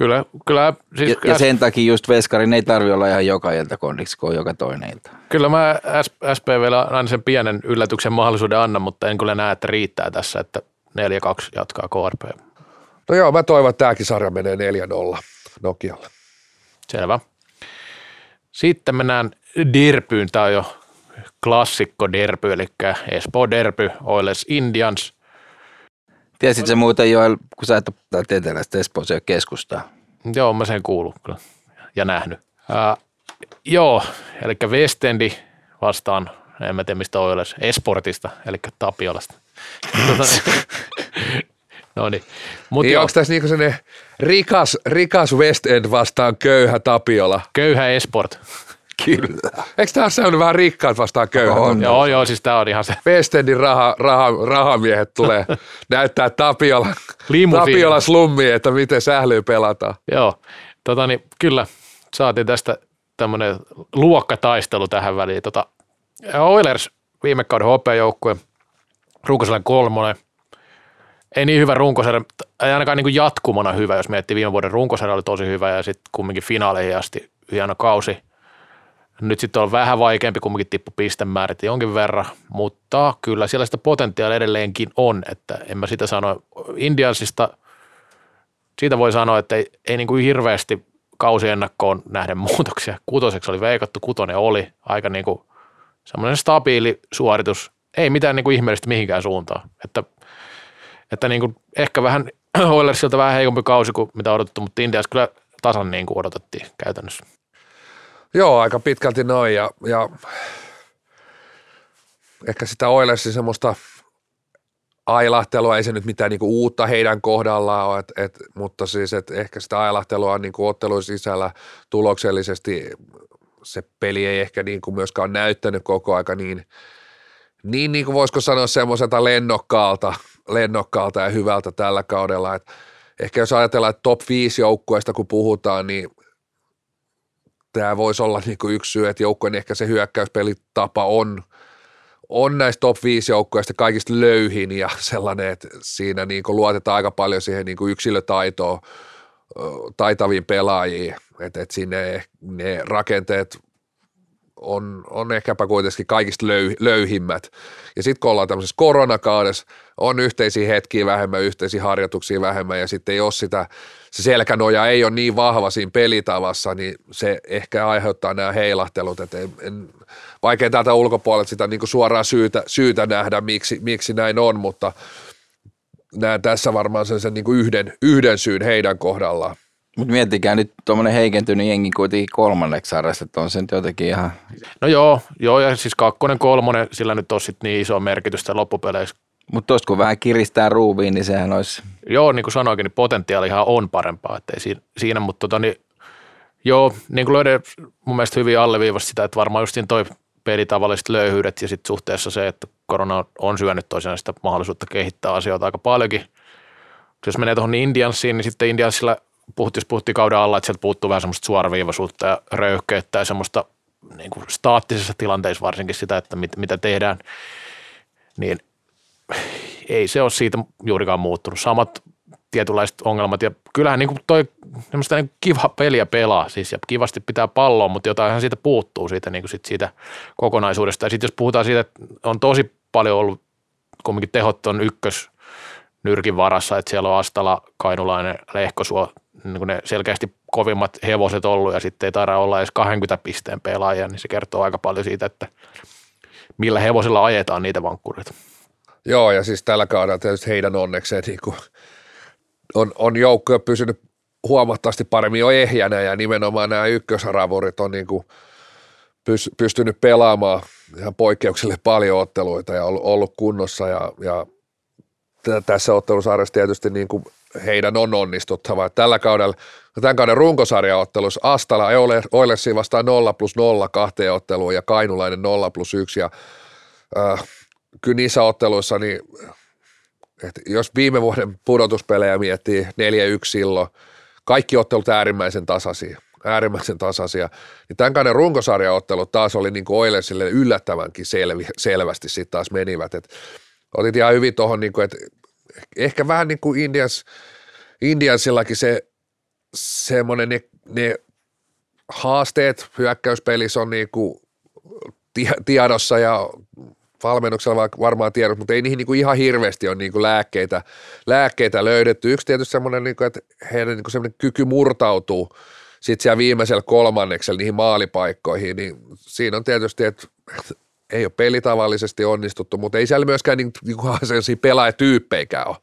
Kyllä, kyllä siis ja, ja sen takia just Veskarin ei tarvi olla ihan joka ilta kondiksi, kun on joka toinen ilta. Kyllä mä SPVllä aina sen pienen yllätyksen mahdollisuuden annan, mutta en kyllä näe, että riittää tässä, että 4-2 jatkaa KRP. No joo, mä toivon, että tämäkin sarja menee 4-0 Nokialle. Selvä. Sitten mennään Derpyyn. Tämä on jo klassikko Derpy, eli Espoo Derpy, Oilers Indians. Tiesit se muuten Joel, kun sä et ole etelästä Espoossa ole keskustaa. Joo, mä sen kuullut kyllä ja nähnyt. Ää, joo, eli Westendi vastaan, en mä tiedä mistä Oilers, Esportista, eli Tapiolasta. No niin. Mut Niin onko tässä niinku rikas, rikas West End vastaan köyhä Tapiola? köyhä Esport. Kyllä. Eikö tämä ole vähän rikkaat vastaan köyhä? On. Joo, joo, siis tää on ihan se West Endin raha, raha, rahamiehet tulee näyttää Tapiola. Tapiola slummi, että miten sählyy pelataan. Joo, tota niin, kyllä saatiin tästä tämmöinen luokkataistelu tähän väliin. Tota, Oilers viime kauden hopeajoukkue, runkosarjan kolmonen, ei niin hyvä runkosarja, ei ainakaan niin kuin jatkumona hyvä, jos miettii viime vuoden runkosarja oli tosi hyvä ja sitten kumminkin finaaleihin asti hieno kausi. Nyt sitten on vähän vaikeampi, kumminkin tippu pistemäärät jonkin verran, mutta kyllä siellä sitä potentiaalia edelleenkin on, että en mä sitä sano. Indiansista siitä voi sanoa, että ei, ei niin kuin hirveästi kausiennakkoon nähden muutoksia. Kutoseksi oli veikattu, kutonen oli aika niin kuin semmoinen stabiili suoritus. Ei mitään niin kuin ihmeellistä mihinkään suuntaan. Että, että niin kuin ehkä vähän Oilersilta vähän heikompi kausi kuin mitä odotettu, mutta Indias kyllä tasan niin kuin odotettiin käytännössä. Joo, aika pitkälti noin ja, ja ehkä sitä Oilersin semmoista ailahtelua, ei se nyt mitään niinku uutta heidän kohdallaan ole, et, et, mutta siis et ehkä sitä ailahtelua on niinku ottelun sisällä tuloksellisesti se peli ei ehkä niinku myöskään näyttänyt koko aika niin, niin, niin kuin voisiko sanoa semmoiselta lennokkaalta, lennokkaalta ja hyvältä tällä kaudella, että ehkä jos ajatellaan, että top 5 joukkueesta kun puhutaan, niin tämä voisi olla niin kuin yksi syy, että joukkueen ehkä se hyökkäyspelitapa on, on näistä top 5 joukkueista kaikista löyhin ja sellainen, että siinä niin kuin luotetaan aika paljon siihen niin kuin yksilötaitoon, taitaviin pelaajiin, että, että sinne ne rakenteet on, on ehkäpä kuitenkin kaikista löy, löyhimmät. Ja sitten kun ollaan tämmöisessä koronakaudessa, on yhteisiä hetkiä vähemmän, yhteisiä harjoituksia vähemmän ja sitten ei ole sitä, se selkänoja ei ole niin vahva siinä pelitavassa, niin se ehkä aiheuttaa nämä heilahtelut, että en, en, vaikea täältä ulkopuolelta sitä niin kuin suoraan syytä, syytä nähdä, miksi, miksi näin on, mutta näen tässä varmaan sen, sen niin kuin yhden, yhden syyn heidän kohdallaan. Mutta miettikää nyt tuommoinen heikentynyt jengi kuitenkin kolmanneksi sarjasta, että on se nyt jotenkin ihan, No joo, joo ja siis kakkonen, kolmonen, sillä nyt on sitten niin iso merkitystä loppupeleissä. Mutta tuosta kun vähän kiristää ruuviin, niin sehän olisi, Joo, niin kuin sanoikin, niin potentiaalihan on parempaa, ettei siinä, siinä mutta tota, niin, joo, niin kuin löydä mun mielestä hyvin alleviivasi sitä, että varmaan just siinä toi pelitavalliset löyhyydet ja sitten suhteessa se, että korona on syönyt tosiaan sitä mahdollisuutta kehittää asioita aika paljonkin. Jos menee tuohon Indiansiin, niin sitten Indiansilla puhut, jos puhuttiin kauden alla, että sieltä puuttuu vähän semmoista suoraviivaisuutta ja röyhkeyttä ja semmoista niin kuin staattisessa tilanteessa varsinkin sitä, että mit, mitä tehdään, niin ei se ole siitä juurikaan muuttunut. Samat tietynlaiset ongelmat ja kyllähän niin kuin toi semmoista niin kiva peliä pelaa siis ja kivasti pitää palloa, mutta jotainhan siitä puuttuu siitä, niin kuin sit siitä kokonaisuudesta. Ja sitten jos puhutaan siitä, että on tosi paljon ollut kumminkin tehot on ykkös nyrkin varassa, että siellä on Astala, Kainulainen, Lehkosuo, niin ne selkeästi kovimmat hevoset ollut ja sitten ei taida olla edes 20 pisteen pelaajia, niin se kertoo aika paljon siitä, että millä hevosilla ajetaan niitä vankkureita. Joo, ja siis tällä kaudella tietysti heidän onnekseen niin kuin on, on joukkoja pysynyt huomattavasti paremmin jo ehjänä ja nimenomaan nämä ykkösravurit on niin kuin pystynyt pelaamaan ihan poikkeuksellisesti paljon otteluita ja ollut, ollut kunnossa ja, ja tässä ottelusarjassa tietysti niin kuin heidän on onnistuttava. Tällä kaudella, tämän kauden runkosarjaottelussa Astala Oilersi vastaan 0 plus 0 kahteen otteluun ja Kainulainen 0 plus 1 ja äh, kyllä niissä otteluissa niin että jos viime vuoden pudotuspelejä miettii 4-1 silloin, kaikki ottelut äärimmäisen tasaisia, äärimmäisen tasaisia, niin tämän kauden runkosarjaottelut taas oli niin Oilersille yllättävänkin selvi, selvästi sitten taas menivät, että otit ihan hyvin tuohon, niin että ehkä vähän niin kuin Indians, Indiansillakin se semmoinen ne, ne haasteet hyökkäyspelissä on niin kuin tiedossa ja valmennuksella varmaan tiedot, mutta ei niihin niin kuin ihan hirveästi ole niin kuin lääkkeitä, lääkkeitä löydetty. Yksi tietysti semmoinen, niin kuin, että heidän niin kuin semmoinen kyky murtautuu sitten siellä viimeisellä kolmanneksella niihin maalipaikkoihin, niin siinä on tietysti, että ei ole pelitavallisesti onnistuttu, mutta ei siellä myöskään niin, niin kuin sellaisia pelaajatyyppejäkään ole,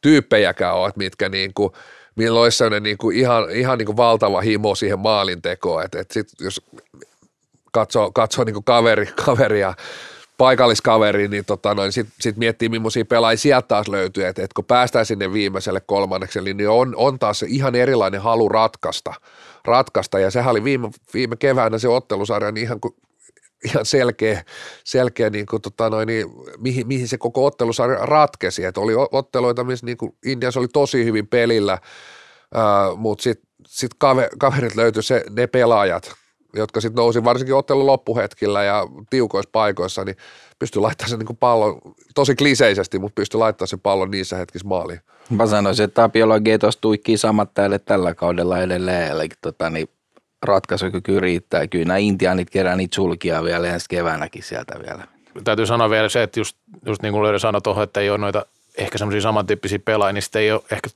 tyyppejäkään ole, mitkä niin kuin, millä olisi sellainen niin kuin ihan, ihan niin kuin valtava himo siihen maalintekoon, että, että sit, jos katsoo, katsoo niin kuin kaveri, kaveria paikalliskaveri, niin tota noin, sitten sit miettii, millaisia pelaajia sieltä taas löytyy, että et kun päästään sinne viimeiselle kolmannekselle, niin on, on taas ihan erilainen halu ratkaista, ratkaista. Ja sehän oli viime, viime keväänä se ottelusarja niin ihan, ihan selkeä, selkeä niin kuin, tota noin, niin, mihin, mihin, se koko ottelusarja ratkesi, että oli otteluita, missä niin kuin Indias oli tosi hyvin pelillä, mutta sitten sit kaverit löytyi se, ne pelaajat, jotka sitten nousi varsinkin ottelun loppuhetkillä ja tiukoissa paikoissa, niin pystyi laittamaan sen niin pallon, tosi kliseisesti, mutta pystyi laittamaan sen pallon niissä hetkissä maaliin. Mä sanoisin, että Tapiola Getos tuikkii samat täällä tällä kaudella edelleen, eli tota, niin ratkaisukyky riittää. Kyllä nämä intiaanit kerää niitä sulkia vielä ensi keväänäkin sieltä vielä. Täytyy sanoa vielä se, että just, just niin kuin Löydä sanoi tuohon, että ei ole noita ehkä semmoisia samantyyppisiä pelaajia, niin sitten ei ole ehkä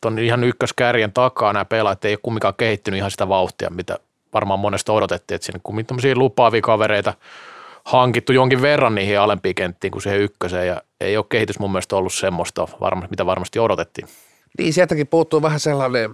tuon ihan ykköskärjen takaa nämä pelaajat ei ole kumminkaan kehittynyt ihan sitä vauhtia, mitä varmaan monesta odotettiin, että sinne kummin tämmöisiä lupaavia kavereita hankittu jonkin verran niihin alempiin kenttiin kuin siihen ykköseen ja ei ole kehitys mun mielestä ollut semmoista, mitä varmasti odotettiin. Niin, sieltäkin puuttuu vähän sellainen,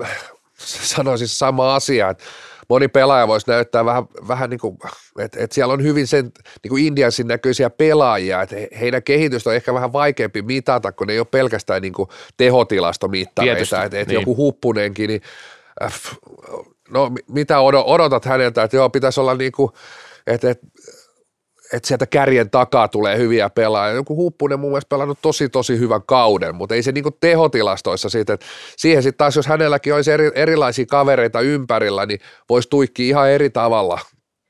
sanoisin sama asia, että moni pelaaja voisi näyttää vähän, vähän niin kuin, että, että siellä on hyvin sen niin kuin Indiansin näköisiä pelaajia, että heidän kehitystä on ehkä vähän vaikeampi mitata, kun ne ei ole pelkästään niin kuin tehotilastomittareita, että, että niin. joku huppunenkin, niin äh, no mitä odotat häneltä, että joo, pitäisi olla niin kuin, että, että että sieltä kärjen takaa tulee hyviä pelaajia. Joku Huppunen mun mielestä pelannut tosi tosi hyvän kauden, mutta ei se niinku tehotilastoissa siitä, että siihen sitten taas, jos hänelläkin olisi eri, erilaisia kavereita ympärillä, niin voisi tuikki ihan eri tavalla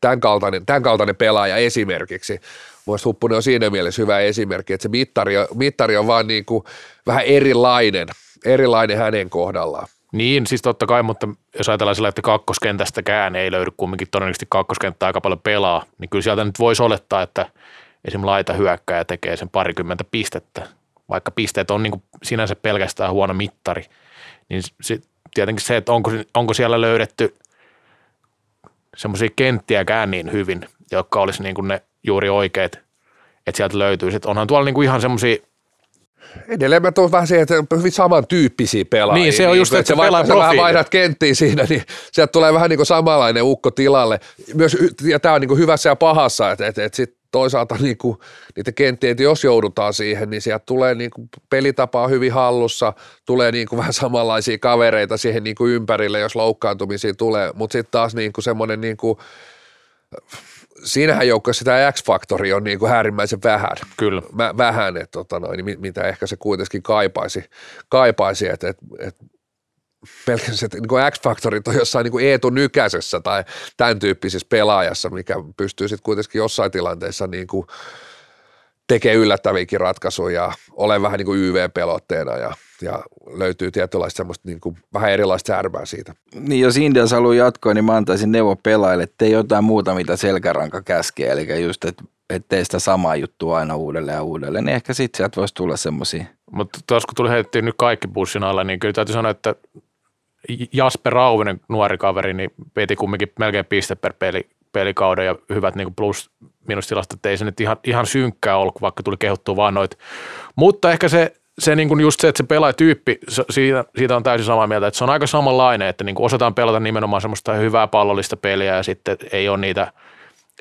tämän kaltainen, tämän kaltainen pelaaja esimerkiksi. Mielestäni Huppunen on siinä mielessä hyvä esimerkki, että se mittari, mittari on vaan niinku vähän erilainen, erilainen hänen kohdallaan. Niin, siis totta kai, mutta jos ajatellaan sillä, että kakkoskentästäkään ei löydy kumminkin todennäköisesti kakkoskenttä aika paljon pelaa, niin kyllä sieltä nyt voisi olettaa, että esim. laita hyökkääjä tekee sen parikymmentä pistettä, vaikka pisteet on niin kuin sinänsä pelkästään huono mittari, niin se, tietenkin se, että onko, onko siellä löydetty semmoisia kenttiäkään niin hyvin, jotka olisi niin kuin ne juuri oikeat, että sieltä löytyy. Sitten onhan tuolla niin kuin ihan semmoisia Edelleen mä tuon vähän siihen, että hyvin samantyyppisiä pelaajia. Niin, se on just, niin, että, että se vaikka vähän vaihdat kenttiin siinä, niin sieltä tulee vähän niin kuin samanlainen ukko tilalle. Myös, ja tämä on niin kuin hyvässä ja pahassa, että, että, että sit toisaalta niin kuin, niitä kenttiä, että jos joudutaan siihen, niin sieltä tulee niin kuin pelitapaa hyvin hallussa, tulee niin kuin vähän samanlaisia kavereita siihen niin kuin ympärille, jos loukkaantumisia tulee, mutta sitten taas niin kuin semmoinen niin kuin, siinähän joukkueessa sitä X-faktoria on niin kuin äärimmäisen vähän. Kyllä. Mä, vähän, että tota noin, niin mitä ehkä se kuitenkin kaipaisi, kaipaisi että, että, että pelkästään että niin X-faktorit on jossain niin kuin Eetu Nykäsessä tai tämän tyyppisessä pelaajassa, mikä pystyy sitten kuitenkin jossain tilanteessa niin kuin tekee yllättäviäkin ratkaisuja ja ole vähän niin kuin YV-pelotteena ja, ja löytyy tietynlaista semmoista niin kuin vähän erilaista särmää siitä. Niin jos Indians haluaa jatkoa, niin mä antaisin neuvo pelaajille, että tee jotain muuta, mitä selkäranka käskee. Eli just, että et tee sitä samaa juttua aina uudelleen ja uudelleen, niin ehkä sitten sieltä voisi tulla semmoisia. Mutta tuossa kun tuli heitettiin nyt kaikki bussin alla, niin kyllä täytyy sanoa, että Jasper Rauvinen, nuori kaveri, niin piti kumminkin melkein piste per peli, pelikauden ja hyvät niin plus minustilastot, että ei se nyt ihan, ihan synkkää ollut, vaikka tuli kehuttua vaan noit. Mutta ehkä se, se niin kuin just se, että se pelaajatyyppi, siitä, siitä on täysin samaa mieltä, että se on aika samanlainen, että niin kuin osataan pelata nimenomaan semmoista hyvää pallollista peliä ja sitten ei ole niitä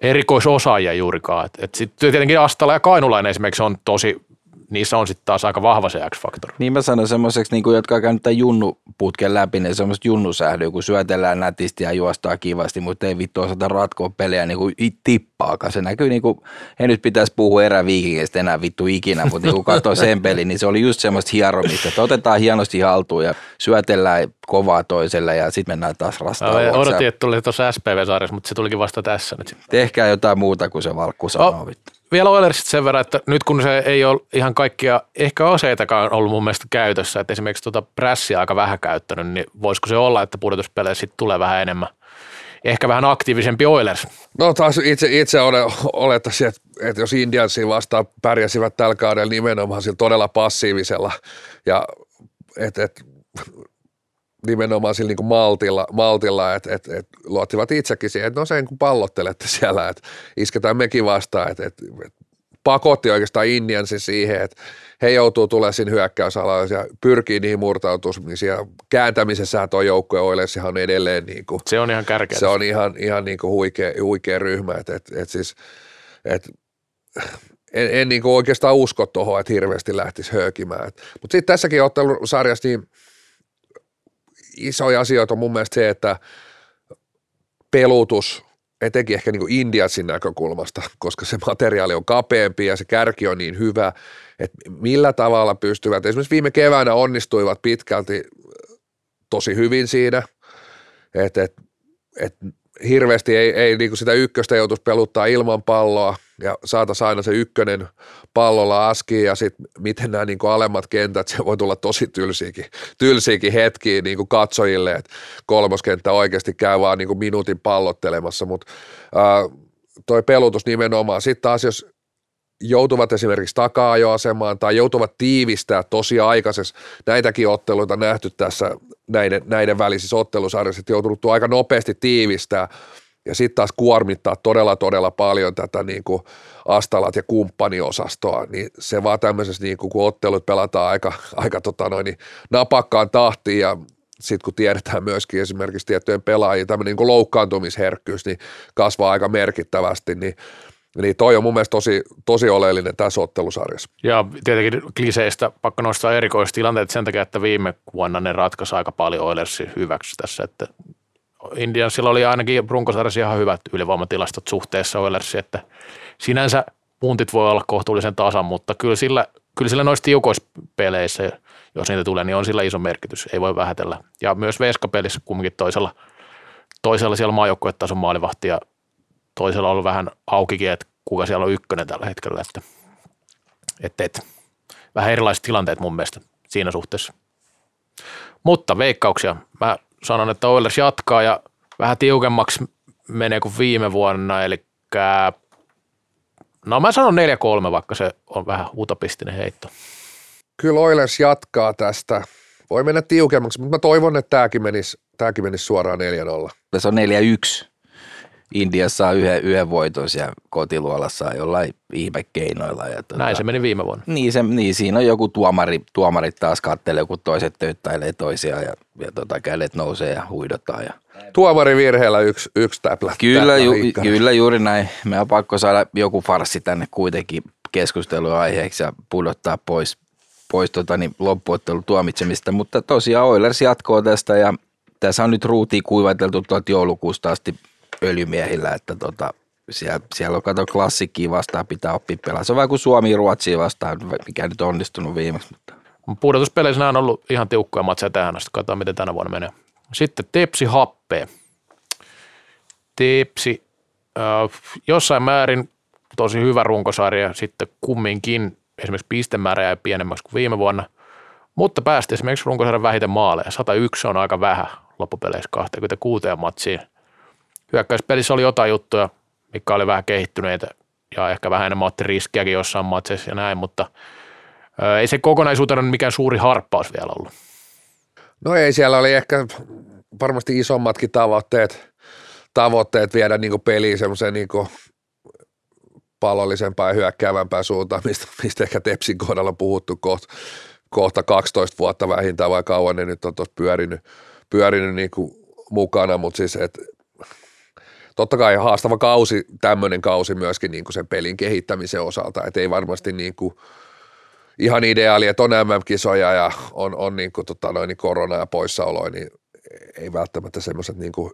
erikoisosaajia juurikaan. Et, et sitten tietenkin Astala ja Kainulainen esimerkiksi on tosi niissä on sitten taas aika vahva se X-faktori. Niin mä sanon semmoiseksi, niin jotka on käynyt tämän junnuputken läpi, niin semmoista junnusählyä, kun syötellään nätisti ja juostaa kivasti, mutta ei vittu osata ratkoa pelejä niin kuin tippaakaan. Se näkyy niin kuin, ei nyt pitäisi puhua eräviikingistä enää vittu ikinä, mutta niin kun katsoo sen pelin, niin se oli just semmoista hieromista, että otetaan hienosti haltuun ja syötellään kovaa toiselle ja sitten mennään taas rastaan. Mä odotin, että tuli tuossa SPV-sarjassa, mutta se tulikin vasta tässä nyt. Tehkää jotain muuta kuin se valkku sanoo. Oh, vielä Oilersista sen verran, että nyt kun se ei ole ihan kaikkia ehkä aseitakaan ollut mun mielestä käytössä, että esimerkiksi tuota prässiä aika vähän käyttänyt, niin voisiko se olla, että pudotuspeleissä sitten tulee vähän enemmän ehkä vähän aktiivisempi Oilers. No taas itse, itse olettaisin, että, että jos Indiansiin vastaan pärjäsivät tällä kaudella nimenomaan sillä todella passiivisella ja että et, nimenomaan sillä niin kuin maltilla, maltilla että et, et, luottivat itsekin siihen, että no sen kun pallottelette siellä, että isketään mekin vastaan, että et, et pakotti oikeastaan Indiansin siihen, että he joutuu tulemaan siinä hyökkäysalaan ja pyrkii niihin murtautumisiin ja kääntämisessä tuo joukkue Oilersihan on edelleen niin kuin, se on ihan kärkeä. Se on ihan, ihan niin kuin huikea, huikea ryhmä, että et, et siis, et, en, en niin kuin oikeastaan usko tuohon, että hirveästi lähtisi höökimään. Mutta sitten tässäkin ottelusarjassa niin isoja asioita on mun mielestä se, että pelutus, etenkin ehkä niin kuin Indiasin näkökulmasta, koska se materiaali on kapeampi ja se kärki on niin hyvä, että millä tavalla pystyvät, esimerkiksi viime keväänä onnistuivat pitkälti tosi hyvin siinä, että, että, että hirveästi ei, ei niin sitä ykköstä joutuisi peluttaa ilman palloa ja saataisiin aina se ykkönen pallolla askiin ja sitten miten nämä niin alemmat kentät, se voi tulla tosi tylsiäkin, tylsiäkin hetkiä niin kuin katsojille, että kolmoskenttä oikeasti käy vaan niin kuin minuutin pallottelemassa, mutta toi pelutus nimenomaan. Sitten taas jos joutuvat esimerkiksi taka-ajoasemaan tai joutuvat tiivistää tosi aikaisessa, näitäkin otteluita nähty tässä näiden, näiden välisissä ottelusarjissa, että joutunut aika nopeasti tiivistää ja sitten taas kuormittaa todella todella paljon tätä niin kuin Astalat ja kumppaniosastoa, niin se vaan tämmöisessä niin kuin, kun ottelut pelataan aika, aika tota noin, niin napakkaan tahtiin ja sitten kun tiedetään myöskin esimerkiksi tiettyjen pelaajien tämmöinen niin loukkaantumisherkkyys, niin kasvaa aika merkittävästi, niin Niin toi on mun mielestä tosi, tosi oleellinen tässä ottelusarjassa. Ja tietenkin kliseistä pakko nostaa erikoistilanteet sen takia, että viime vuonna ne ratkaisi aika paljon Oilersin hyväksi tässä, että Indiansilla oli ainakin runkosarjassa ihan hyvät ylivoimatilastot suhteessa Oilersiin, että sinänsä puntit voi olla kohtuullisen tasan, mutta kyllä sillä, kyllä sillä noissa tiukoissa peleissä, jos niitä tulee, niin on sillä iso merkitys, ei voi vähätellä. Ja myös Veskapelissä kumminkin toisella, toisella siellä maajoukkuetason maalivahti ja toisella on ollut vähän aukikin, että kuka siellä on ykkönen tällä hetkellä, että, että, että vähän erilaiset tilanteet mun mielestä siinä suhteessa. Mutta veikkauksia. Mä sanon, että Oilers jatkaa ja vähän tiukemmaksi menee kuin viime vuonna, eli no mä sanon 4-3, vaikka se on vähän utopistinen heitto. Kyllä Oilers jatkaa tästä. Voi mennä tiukemmaksi, mutta mä toivon, että tämäkin menisi, tämäkin menisi suoraan 4-0. Se on 4-1. India saa yhden, yhden voiton siellä kotiluolassa jollain ihmekeinoilla. Ja tuota, Näin se meni viime vuonna. Niin, se, niin siinä on joku tuomari, tuomarit taas kattelee, kun toiset töyttäilee toisiaan ja, ja tota, kädet nousee ja huidotaan. Ja. Tuomari virheellä yksi, yksi täplä. Kyllä, ju, kyllä, juuri näin. Me on pakko saada joku farsi tänne kuitenkin keskusteluaiheeksi ja pudottaa pois, pois tota, niin loppuottelun tuomitsemista, mutta tosiaan Oilers jatkoo tästä ja tässä on nyt ruutiin kuivateltu tuolta joulukuusta asti öljymiehillä, että tota, siellä, siellä on kato klassikkiä vastaan pitää oppia pelaa. Se on vähän kuin Suomi Ruotsia vastaan, mikä nyt on onnistunut viimeksi. Mutta. Pudotuspeleissä nämä on ollut ihan tiukkoja matseja tähän asti. Katsotaan, miten tänä vuonna menee. Sitten Tepsi Happee. Tepsi äh, jossain määrin tosi hyvä runkosarja, sitten kumminkin esimerkiksi pistemäärä jäi pienemmäksi kuin viime vuonna, mutta päästi esimerkiksi runkosarjan vähiten maaleja. 101 on aika vähän loppupeleissä 26 matsiin. Hyökkäyspelissä oli jotain juttuja, mikä oli vähän kehittyneitä ja ehkä vähän enemmän otti riskiäkin jossain matseissa ja näin, mutta ei se kokonaisuutena mikään suuri harppaus vielä ollut. No ei, siellä oli ehkä varmasti isommatkin tavoitteet, tavoitteet viedä niin peliin semmoiseen niin palollisempaa ja hyökkäävämpää suuntaan, mistä, mistä ehkä Tepsin kohdalla on puhuttu kohta, kohta 12 vuotta vähintään vai kauan ne nyt on tuossa pyörinyt, pyörinyt niin mukana, mutta siis totta kai haastava kausi, tämmöinen kausi myöskin niin kuin sen pelin kehittämisen osalta, että ei varmasti niin kuin ihan ideaali, että on MM-kisoja ja on, on niin kuin, tota noin, niin korona ja poissaoloja, niin ei välttämättä semmoiset niin kuin,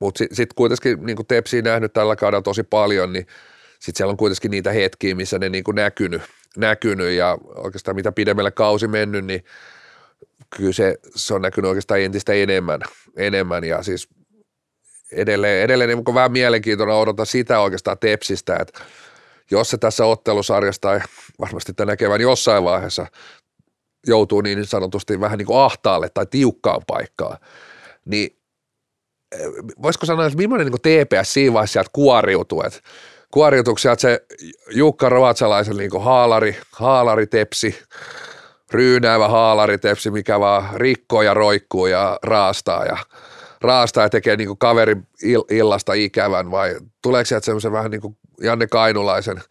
mutta sitten sit kuitenkin niin kuin Tepsiä nähnyt tällä kaudella tosi paljon, niin sitten siellä on kuitenkin niitä hetkiä, missä ne niin kuin näkynyt, näkynyt ja oikeastaan mitä pidemmälle kausi mennyt, niin kyllä se, se on näkynyt oikeastaan entistä enemmän, enemmän. Ja siis edelleen, edelleen niin vähän mielenkiintoinen odota sitä oikeastaan Tepsistä, että jos se tässä ottelusarjassa tai varmasti tänä kevään jossain vaiheessa joutuu niin sanotusti vähän niin kuin ahtaalle tai tiukkaan paikkaan, niin eh, voisiko sanoa, että millainen niin TPS siinä vaiheessa sieltä kuoriutuu, että kuoriutuksia, että se Jukka Ruotsalaisen niin haalari, haalari tepsi, ryynäävä haalari tepsi, mikä vaan rikkoo ja roikkuu ja raastaa ja raastaa ja tekee niin kaverin illasta ikävän vai tuleeko sieltä semmoisen vähän niin kuin Janne Kainulaisen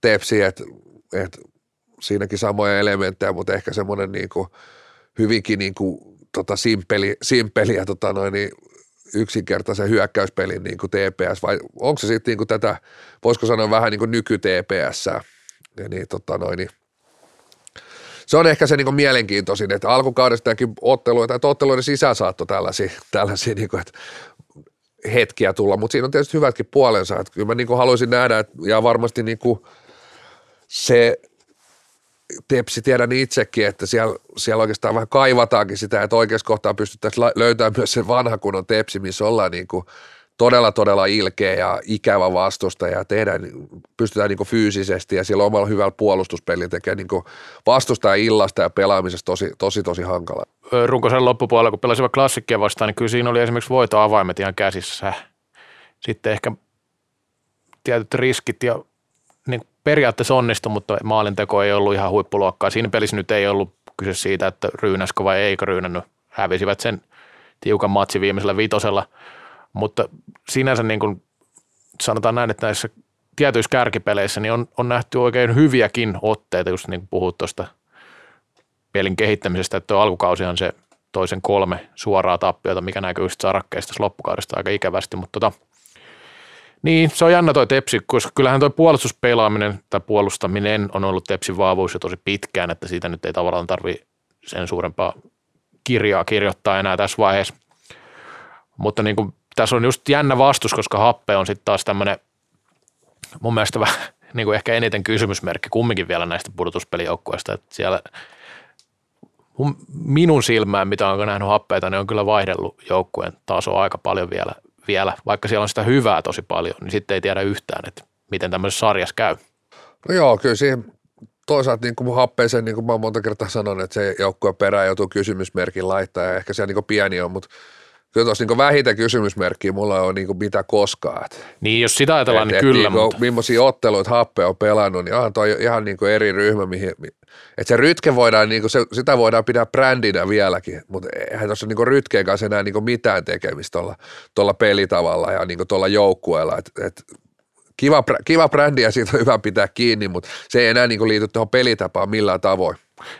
tepsi, että, että siinäkin samoja elementtejä, mutta ehkä semmoinen niin kuin hyvinkin niin kuin, tota simpeli, simpeli ja tota noin, niin yksinkertaisen hyökkäyspelin niin kuin TPS vai onko se sitten niin tätä, voisiko sanoa vähän niin kuin nyky-TPS niin, tota noin, niin se on ehkä se niin mielenkiintoisin, että alkukaudestakin otteluita, että otteluiden sisään saattoi tällaisia, tällaisia niin kuin, että hetkiä tulla, mutta siinä on tietysti hyvätkin puolensa, että kyllä mä niin haluaisin nähdä, että, ja varmasti niin se Tepsi tiedän itsekin, että siellä, siellä oikeastaan vähän kaivataankin sitä, että oikeassa kohtaa pystyttäisiin löytämään myös se vanha kunnon Tepsi, missä ollaan niin kuin todella, todella ilkeä ja ikävä vastusta ja tehdään, pystytään niin fyysisesti ja siellä omalla hyvällä puolustuspelillä tekee niin vastusta ja illasta ja pelaamisesta tosi, tosi, tosi hankala. Runkosen loppupuolella, kun pelasivat klassikkia vastaan, niin kyllä siinä oli esimerkiksi voitoavaimet ihan käsissä. Sitten ehkä tietyt riskit ja niin periaatteessa onnistui, mutta maalinteko ei ollut ihan huippuluokkaa. Siinä pelissä nyt ei ollut kyse siitä, että ryynäskö vai eikö ryynännyt. Hävisivät sen tiukan matsi viimeisellä vitosella, mutta sinänsä niin kuin sanotaan näin, että näissä tietyissä kärkipeleissä niin on, on nähty oikein hyviäkin otteita, just niin kuin puhut tuosta pelin kehittämisestä, että tuo alkukausihan se toisen kolme suoraa tappiota, mikä näkyy sitten sarakkeista loppukaudesta aika ikävästi, mutta tota, niin, se on jännä toi Tepsi, koska kyllähän toi puolustuspelaaminen tai puolustaminen on ollut Tepsin vaavuus jo tosi pitkään, että siitä nyt ei tavallaan tarvi sen suurempaa kirjaa kirjoittaa enää tässä vaiheessa. Mutta niin kuin, tässä on just jännä vastus, koska Happe on sitten taas tämmöinen mun mielestä vähän niin kuin ehkä eniten kysymysmerkki kumminkin vielä näistä pudotuspelijoukkueista, että siellä minun silmään, mitä on nähnyt happeita, ne on kyllä vaihdellut joukkueen taso aika paljon vielä vielä, vaikka siellä on sitä hyvää tosi paljon, niin sitten ei tiedä yhtään, että miten tämmöisessä sarjassa käy. No joo, kyllä siihen toisaalta niin kuin happeeseen, niin kuin mä oon monta kertaa sanonut, että se joukkue perään joutuu kysymysmerkin laittaa ja ehkä siellä niin pieni on, mutta kyllä tuossa niin vähiten kysymysmerkkiä mulla on niin mitä koskaan. Niin, jos sitä ajatellaan, et, niin et, kyllä. Niin mutta... Millaisia otteluita Happe on pelannut, niin on toi ihan niin eri ryhmä, mihin, että se rytke voidaan, niin kuin se, sitä voidaan pitää brändinä vieläkin, mutta eihän tuossa niin rytkeen kanssa enää niin mitään tekemistä tuolla, tuolla pelitavalla ja niin tuolla joukkueella. Et, et, kiva, kiva brändi ja siitä on hyvä pitää kiinni, mutta se ei enää niin liity tuohon pelitapaan millään tavoin.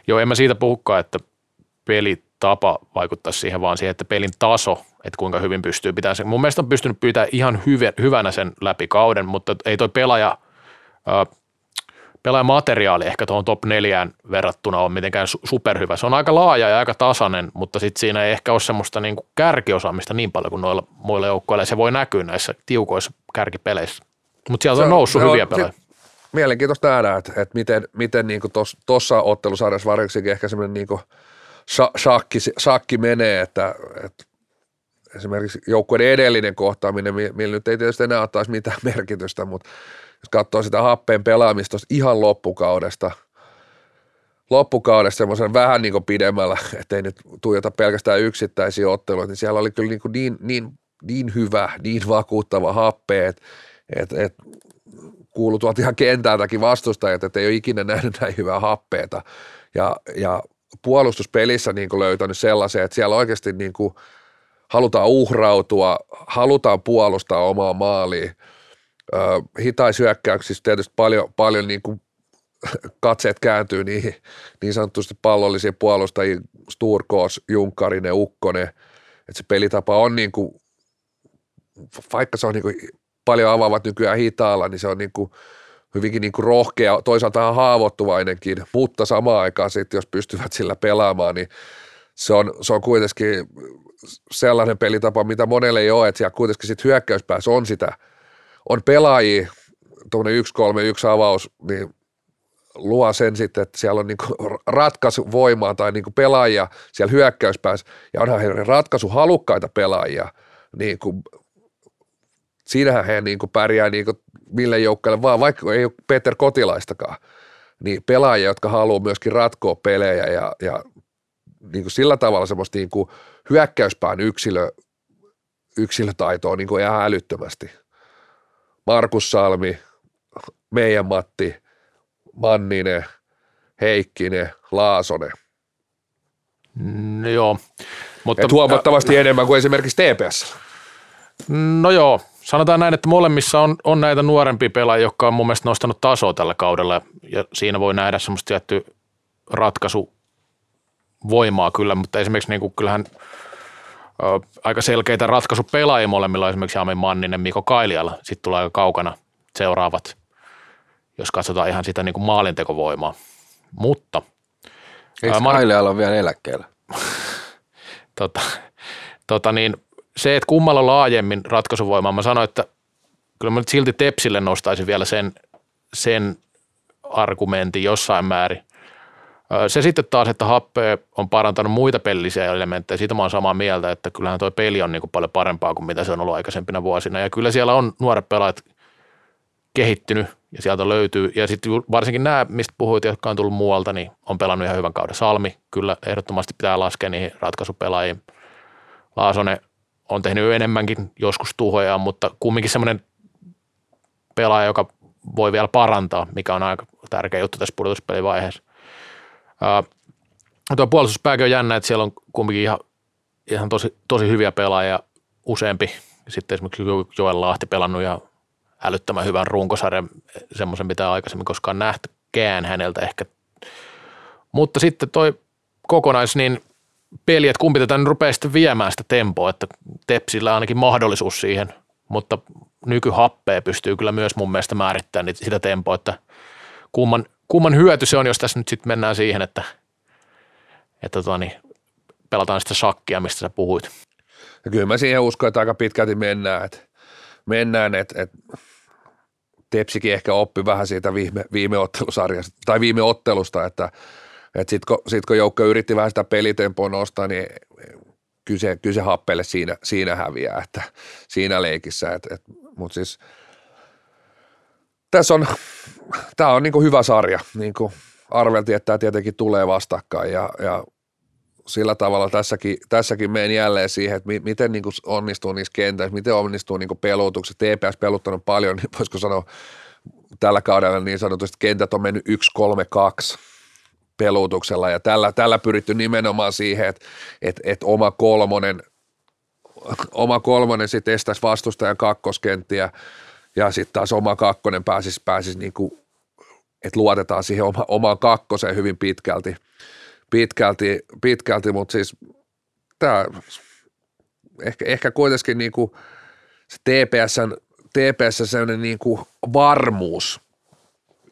Joo, en mä siitä puhukaan, että pelitapa vaikuttaa siihen, vaan siihen, että pelin taso, että kuinka hyvin pystyy pitämään sen. Mun mielestä on pystynyt pyytämään ihan hyvä, hyvänä sen läpi kauden, mutta ei toi pelaaja, pelaajamateriaali ehkä tuohon top neljään verrattuna on mitenkään superhyvä. Se on aika laaja ja aika tasainen, mutta sitten siinä ei ehkä ole semmoista niin kuin kärkiosaamista niin paljon kuin noilla muilla joukkoilla. Se voi näkyä näissä tiukoissa kärkipeleissä. Mutta sieltä on noussut se hyviä pelaajia. sit Mielenkiintoista nähdä, että, että miten, miten niin tuossa ottelusarjassa varsinkin ehkä semmoinen niin shakki, shakki menee, että, että esimerkiksi joukkueiden edellinen kohtaaminen, mi- millä nyt ei tietysti enää ottaisi mitään merkitystä, mutta jos katsoo sitä happeen pelaamista ihan loppukaudesta, loppukaudesta semmoisen vähän niin kuin pidemmällä, ettei nyt tuijota pelkästään yksittäisiä otteluita, niin siellä oli kyllä niin, kuin niin, niin, niin hyvä, niin vakuuttava happe, että et, et, tuolta ihan kentältäkin vastustajat, että ei ole ikinä nähnyt näin hyvää happeeta. Ja, ja puolustuspelissä niin kuin löytänyt sellaisen, että siellä oikeasti niin kuin halutaan uhrautua, halutaan puolustaa omaa maaliin. Hitaisyökkäyksissä tietysti paljon, paljon niin kuin katseet kääntyy niihin niin sanotusti pallollisiin puolustajiin, Sturkos, Junkkarinen, Ukkonen, että se pelitapa on niin kuin, vaikka se on niin kuin paljon avaavat nykyään hitaalla, niin se on niin kuin hyvinkin niin kuin rohkea, toisaalta vähän haavoittuvainenkin, mutta samaan aikaan sitten, jos pystyvät sillä pelaamaan, niin se on, se on kuitenkin sellainen pelitapa, mitä monelle ei ole, että siellä kuitenkin sitten hyökkäyspäässä on sitä, on pelaajia, tuommoinen 1-3-1 avaus, niin luo sen sitten, että siellä on niinku ratkaisuvoimaa tai niinku pelaajia siellä hyökkäyspäässä, ja onhan he ratkaisuhalukkaita pelaajia, niin kuin siinähän he niin pärjää niin mille joukkueelle vaan, vaikka ei ole Peter Kotilaistakaan, niin pelaajia, jotka haluaa myöskin ratkoa pelejä ja, ja niin kuin sillä tavalla semmoista niin kuin hyökkäyspään yksilö, yksilötaitoa niin kuin ihan älyttömästi. Markus Salmi, meidän Matti, Manninen, Heikkinen, Laasonen. Mm, joo. Mutta, Et huomattavasti enemmän kuin esimerkiksi TPS. No joo, sanotaan näin, että molemmissa on, on näitä nuorempia pelaajia, jotka on mun mielestä nostanut tasoa tällä kaudella ja siinä voi nähdä semmoista tietty ratkaisu voimaa kyllä, mutta esimerkiksi niin kuin kyllähän ö, aika selkeitä ratkaisupelaajia molemmilla, esimerkiksi Jami Manninen, Miko Kailiala, sitten tulee aika kaukana seuraavat, jos katsotaan ihan sitä niin kuin maalintekovoimaa. Mutta Eikö Ää, Kailealla on vielä eläkkeellä? tota, tota niin, se, että kummalla laajemmin ratkaisuvoimaa, mä sanoin, että kyllä mä nyt silti Tepsille nostaisin vielä sen, sen argumentin jossain määrin. Se sitten taas, että Happe on parantanut muita pelillisiä elementtejä, siitä mä oon samaa mieltä, että kyllähän toi peli on niin kuin paljon parempaa kuin mitä se on ollut aikaisempina vuosina. Ja kyllä siellä on nuoret pelaajat kehittynyt ja sieltä löytyy. Ja sitten varsinkin nämä, mistä puhuit, jotka on tullut muualta, niin on pelannut ihan hyvän kauden. Salmi kyllä ehdottomasti pitää laskea niihin ratkaisupelaajiin. Laasonen on tehnyt enemmänkin joskus tuhoja, mutta kumminkin semmoinen pelaaja, joka voi vielä parantaa, mikä on aika tärkeä juttu tässä pudotuspelivaiheessa. Ää, tuo puolustuspääkin on jännä, että siellä on kumminkin ihan, ihan tosi, tosi hyviä pelaajia useampi. Sitten esimerkiksi Joel Lahti pelannut ihan älyttömän hyvän runkosarjan, semmoisen mitä aikaisemmin koskaan nähtykään häneltä ehkä. Mutta sitten toi kokonais, niin peli, että kumpi tätä nyt rupeaa sitten viemään sitä tempoa, että Tepsillä on ainakin mahdollisuus siihen, mutta nykyhappea pystyy kyllä myös mun mielestä määrittämään niitä- sitä tempoa, että kumman, kumman hyöty se on, jos tässä nyt sitten mennään siihen, että, että tota niin, pelataan sitä shakkia, mistä sä puhuit. Ja kyllä mä siihen uskon, että aika pitkälti mennään, että mennään, että, että Tepsikin ehkä oppi vähän siitä viime, viime ottelusarjasta, tai viime ottelusta, että sitten kun, sit kun joukko yritti vähän sitä pelitempoa nostaa, niin kyllä se, kyllä se happeelle siinä, siinä häviää, että siinä leikissä, että, että, mutta siis tässä on, tämä on niin kuin hyvä sarja, niin kuin arveltiin, että tämä tietenkin tulee vastakkain ja, ja sillä tavalla tässäkin, tässäkin menen jälleen siihen, että mi, miten niin kuin onnistuu niissä kentäissä, miten onnistuu niin kuin pelutukset. TPS peluttanut paljon, niin voisiko sanoa tällä kaudella niin sanotusti kentät on mennyt 1-3-2 pelutuksella. Ja tällä, tällä pyritty nimenomaan siihen, että, että, että oma kolmonen, oma kolmonen sitten estäisi vastustajan kakkoskenttiä ja sitten taas oma kakkonen pääsisi, pääsisi niin kuin, että luotetaan siihen oma, omaan kakkoseen hyvin pitkälti pitkälti, pitkälti. Mutta siis tämä ehkä, ehkä kuitenkin niin kuin se TPSn, TPS sellainen niin kuin varmuus,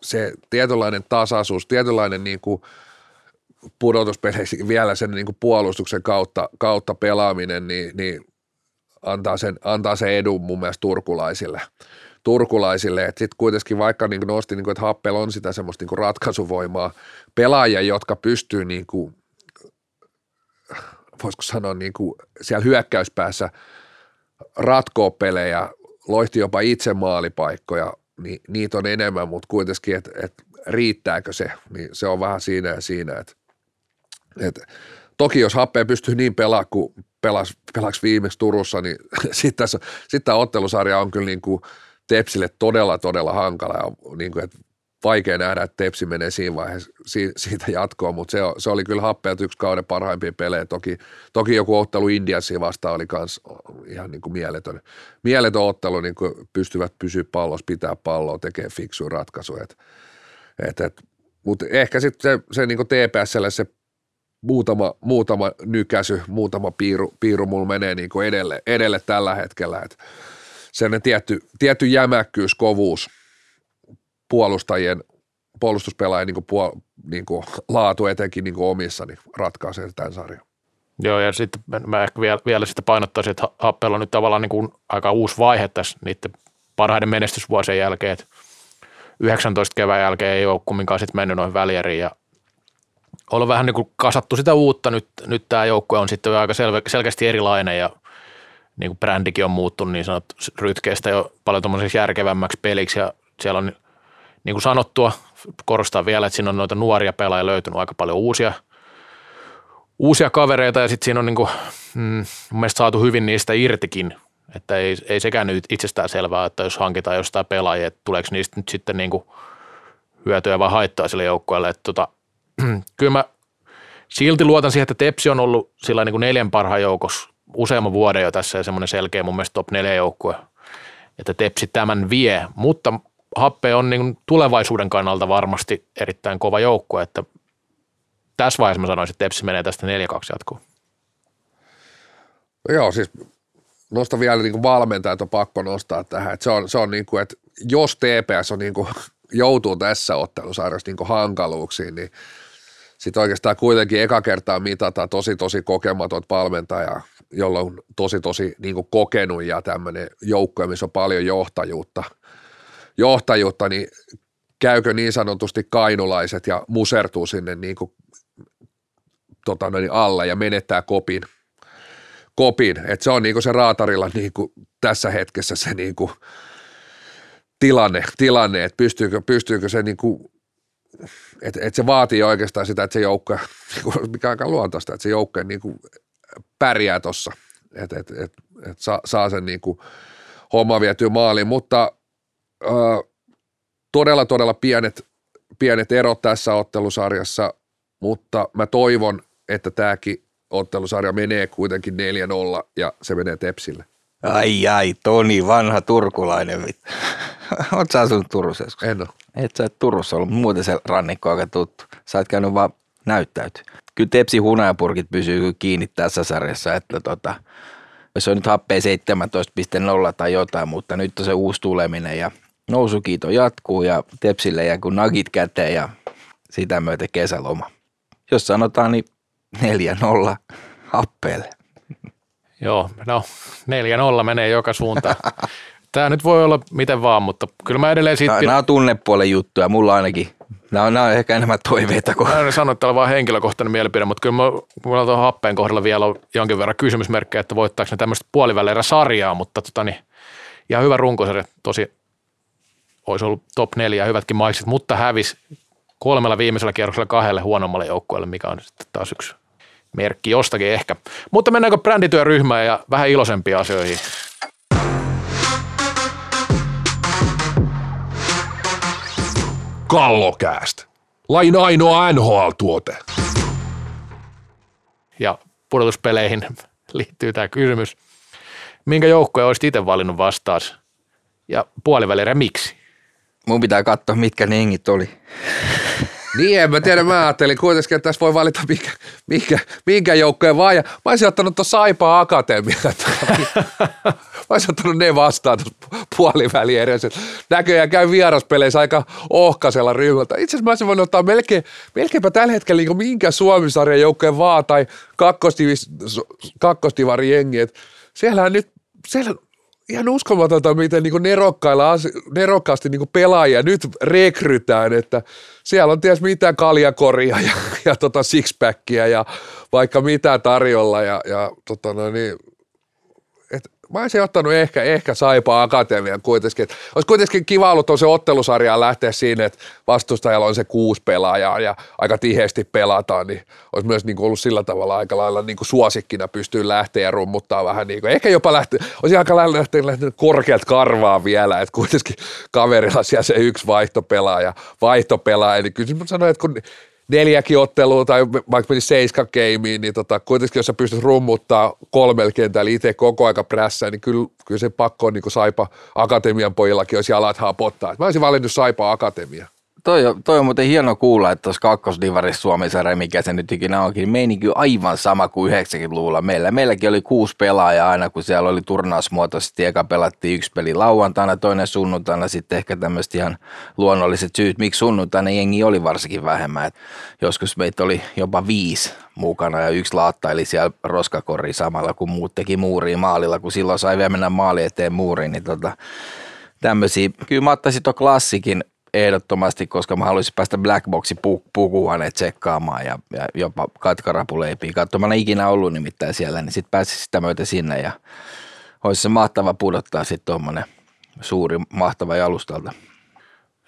se tietynlainen tasaisuus, tietynlainen niin kuin pudotuspeleissä vielä sen niin kuin puolustuksen kautta, kautta pelaaminen, niin, niin antaa, sen, antaa sen edun mun mielestä turkulaisille. turkulaisille, sitten kuitenkin vaikka niin nosti, niin kuin, että Happel on sitä semmoista niin ratkaisuvoimaa, pelaajia, jotka pystyy niin kuin, voisiko sanoa niin kuin siellä hyökkäyspäässä ratkoa pelejä, loihti jopa itse maalipaikkoja, niin niitä on enemmän, mutta kuitenkin, että et riittääkö se, niin se on vähän siinä ja siinä, että et, toki jos Happeen pystyy niin pelaamaan kuin pelas, pelaks viimeksi Turussa, niin sitten sit tämä ottelusarja on kyllä niin kuin Tepsille todella, todella hankala ja niin kuin, että vaikea nähdä, että Tepsi menee siinä vaiheessa siitä jatkoon, mutta se, se oli kyllä happeelta yksi kauden parhaimpia pelejä. Toki, toki joku ottelu Indiassa vastaan oli myös ihan niin kuin mieletön, mieletön ottelu, niin kuin pystyvät pysyä pallossa, pitää palloa, tekee fiksuja ratkaisuja. Et, et, et, mutta ehkä sitten se, se niin kuin TPSlle se muutama, muutama nykäsy, muutama piiru, piiru mulla menee niin kuin edelle, edelle tällä hetkellä. Et sen tietty, tietty jämäkkyys, kovuus – puolustajien, puolustuspelaajien niin puol, niin kuin laatu etenkin niin kuin omissa niin ratkaisee tämän sarjan. Joo, ja sitten mä ehkä vielä, vielä sitä painottaisin, että Happella on nyt tavallaan niin kuin aika uusi vaihe tässä niiden parhaiden menestysvuosien jälkeen, että 19 kevään jälkeen ei ole kumminkaan sitten mennyt noin välieriin ja ollut vähän niin kuin kasattu sitä uutta. Nyt, nyt tämä joukkue on sitten aika selve, selkeästi erilainen ja niin kuin brändikin on muuttunut niin sanot rytkeistä jo paljon järkevämmäksi peliksi ja siellä on niin kuin sanottua, korostaa vielä, että siinä on noita nuoria pelaajia löytynyt aika paljon uusia, uusia kavereita ja sitten siinä on niin kuin, mm, mun saatu hyvin niistä irtikin, että ei, ei sekään nyt itsestään selvää, että jos hankitaan jostain pelaajia, että tuleeko niistä nyt sitten niin kuin hyötyä vai haittaa sille joukkueelle. Että tota, kyllä mä silti luotan siihen, että Tepsi on ollut sillä niin kuin neljän parhaan joukossa useamman vuoden jo tässä ja semmoinen selkeä mun mielestä top neljä joukkue, että Tepsi tämän vie, mutta Happe on niin tulevaisuuden kannalta varmasti erittäin kova joukkue, että tässä vaiheessa mä sanoisin, että Tepsi menee tästä 4-2 jatkoon. No joo, siis nosta vielä niin valmentajat on pakko nostaa tähän. Että se on, se on niin kuin, että jos TPS on niin kuin, joutuu tässä ottelusarjassa niin hankaluuksiin, niin sitten oikeastaan kuitenkin eka kertaa mitata tosi tosi kokematon valmentaja, jolla on tosi tosi niin kokenut ja tämmöinen joukko, missä on paljon johtajuutta – johtajuutta, niin käykö niin sanotusti kainulaiset ja musertuu sinne niin kuin, tota noin, alle ja menettää kopin. kopin. Et se on niin kuin se raatarilla niin kuin tässä hetkessä se niin kuin tilanne, tilanne että pystyykö, pystyykö se niin kuin, että et se vaatii oikeastaan sitä, että se joukko, mikä on aika luontaista, että se joukko niin pärjää tuossa, että et, et, et saa, saa sen niin homma vietyä maaliin, mutta todella, todella pienet, pienet erot tässä ottelusarjassa, mutta mä toivon, että tämäkin ottelusarja menee kuitenkin 4-0 ja se menee Tepsille. Ai ai, Toni, vanha turkulainen. Oletko sä asunut Turussa joskus? En ole. Et sä et Turussa ollut, muuten se rannikko aika tuttu. Sä et käynyt vaan näyttäytyy. Kyllä Tepsi hunajapurkit pysyy kiinni tässä sarjassa, että tota, se on nyt happea 17.0 tai jotain, mutta nyt on se uusi tuleminen ja nousukiito jatkuu ja Tepsille ja kun nagit käteen ja sitä myötä kesäloma. Jos sanotaan, niin 4-0 happeelle. Joo, no 4-0 menee joka suuntaan. Tämä nyt voi olla miten vaan, mutta kyllä mä edelleen siitä... Nämä on tunnepuolen juttuja, mulla ainakin. Nämä on, nämä on ehkä enemmän toiveita kuin... Mä en sano, että on vaan henkilökohtainen mielipide, mutta kyllä mulla on happeen kohdalla vielä on jonkin verran kysymysmerkkejä, että voittaako ne tämmöistä puolivälierä sarjaa, mutta tota niin, ihan hyvä runkosarja, tosi olisi ollut top neljä hyvätkin maiksit, mutta hävisi kolmella viimeisellä kierroksella kahdelle huonommalle joukkueelle, mikä on sitten taas yksi merkki jostakin ehkä. Mutta mennäänkö brändityöryhmään ja vähän iloisempiin asioihin? Kallokääst. Lain ainoa NHL-tuote. Ja pudotuspeleihin liittyy tämä kysymys. Minkä joukkoja olisit itse valinnut vastaas? Ja puolivälierä miksi? Mun pitää katsoa, mitkä ne engit oli. Niin, en mä tiedä, mä ajattelin kuitenkin, että tässä voi valita minkä, minkä, minkä joukkojen vaan. Ja mä olisin ottanut tuon Saipaa Akatemia. mä olisin ottanut ne vastaan tuossa puoliväliin edes. Näköjään käy vieraspeleissä aika ohkasella ryhmältä. Itse asiassa mä olisin voinut ottaa melkein, melkeinpä tällä hetkellä niin minkä Suomisarjan joukkojen vaan tai kakkostivari jengi. Siellähän nyt, siellä ihan uskomatonta, miten niin nerokkaasti niin pelaajia nyt rekrytään, että siellä on ties mitä kaljakoria ja, ja tota sixpackia ja vaikka mitä tarjolla ja, ja tota no niin, mä olisin ottanut ehkä, ehkä Saipa Akatemian kuitenkin. Että olisi kuitenkin kiva ollut se ottelusarjaan lähteä siinä, että vastustajalla on se kuusi pelaajaa ja aika tiheesti pelataan, niin olisi myös niin kuin ollut sillä tavalla aika lailla niin kuin suosikkina pystyy lähteä ja rummuttaa vähän niin kuin, ehkä jopa lähteä, olisi aika lailla lähtenyt, lähtenyt korkeat karvaa vielä, että kuitenkin kaverilla siellä se yksi vaihtopelaaja, vaihtopelaaja, niin kyllä mä sanoin, että kun neljäkin ottelua tai vaikka meni seiska gameen, niin tota, kuitenkin jos sä pystyt rummuttaa kolmella kentällä itse koko aika prässää, niin kyllä, kyllä se pakko on niin kuin Saipa Akatemian pojillakin, jos jalat haapottaa. Mä olisin valinnut Saipa Akatemia toi, toi on muuten hieno kuulla, että tuossa kakkosdivarissa Suomisarja, mikä se nyt ikinä onkin, niin meininki on aivan sama kuin 90-luvulla meillä. Meilläkin oli kuusi pelaajaa aina, kun siellä oli turnausmuotoisesti. Eka pelattiin yksi peli lauantaina, toinen sunnuntaina, sitten ehkä tämmöiset ihan luonnolliset syyt, miksi sunnuntaina jengi oli varsinkin vähemmän. Et joskus meitä oli jopa viisi mukana ja yksi laattaili siellä roskakori samalla, kun muut teki muuriin maalilla, kun silloin sai vielä mennä maali eteen muuriin, niin tota, tämmöisiä. Kyllä mä ottaisin tuon klassikin ehdottomasti, koska mä haluaisin päästä Blackboxin pu- pukuhuoneen tsekkaamaan ja, ja jopa katkarapuleipiin katsomaan. ikinä ollut nimittäin siellä, niin sitten pääsisi sitä myötä sinne ja olisi se mahtava pudottaa sitten tuommoinen suuri mahtava jalustalta.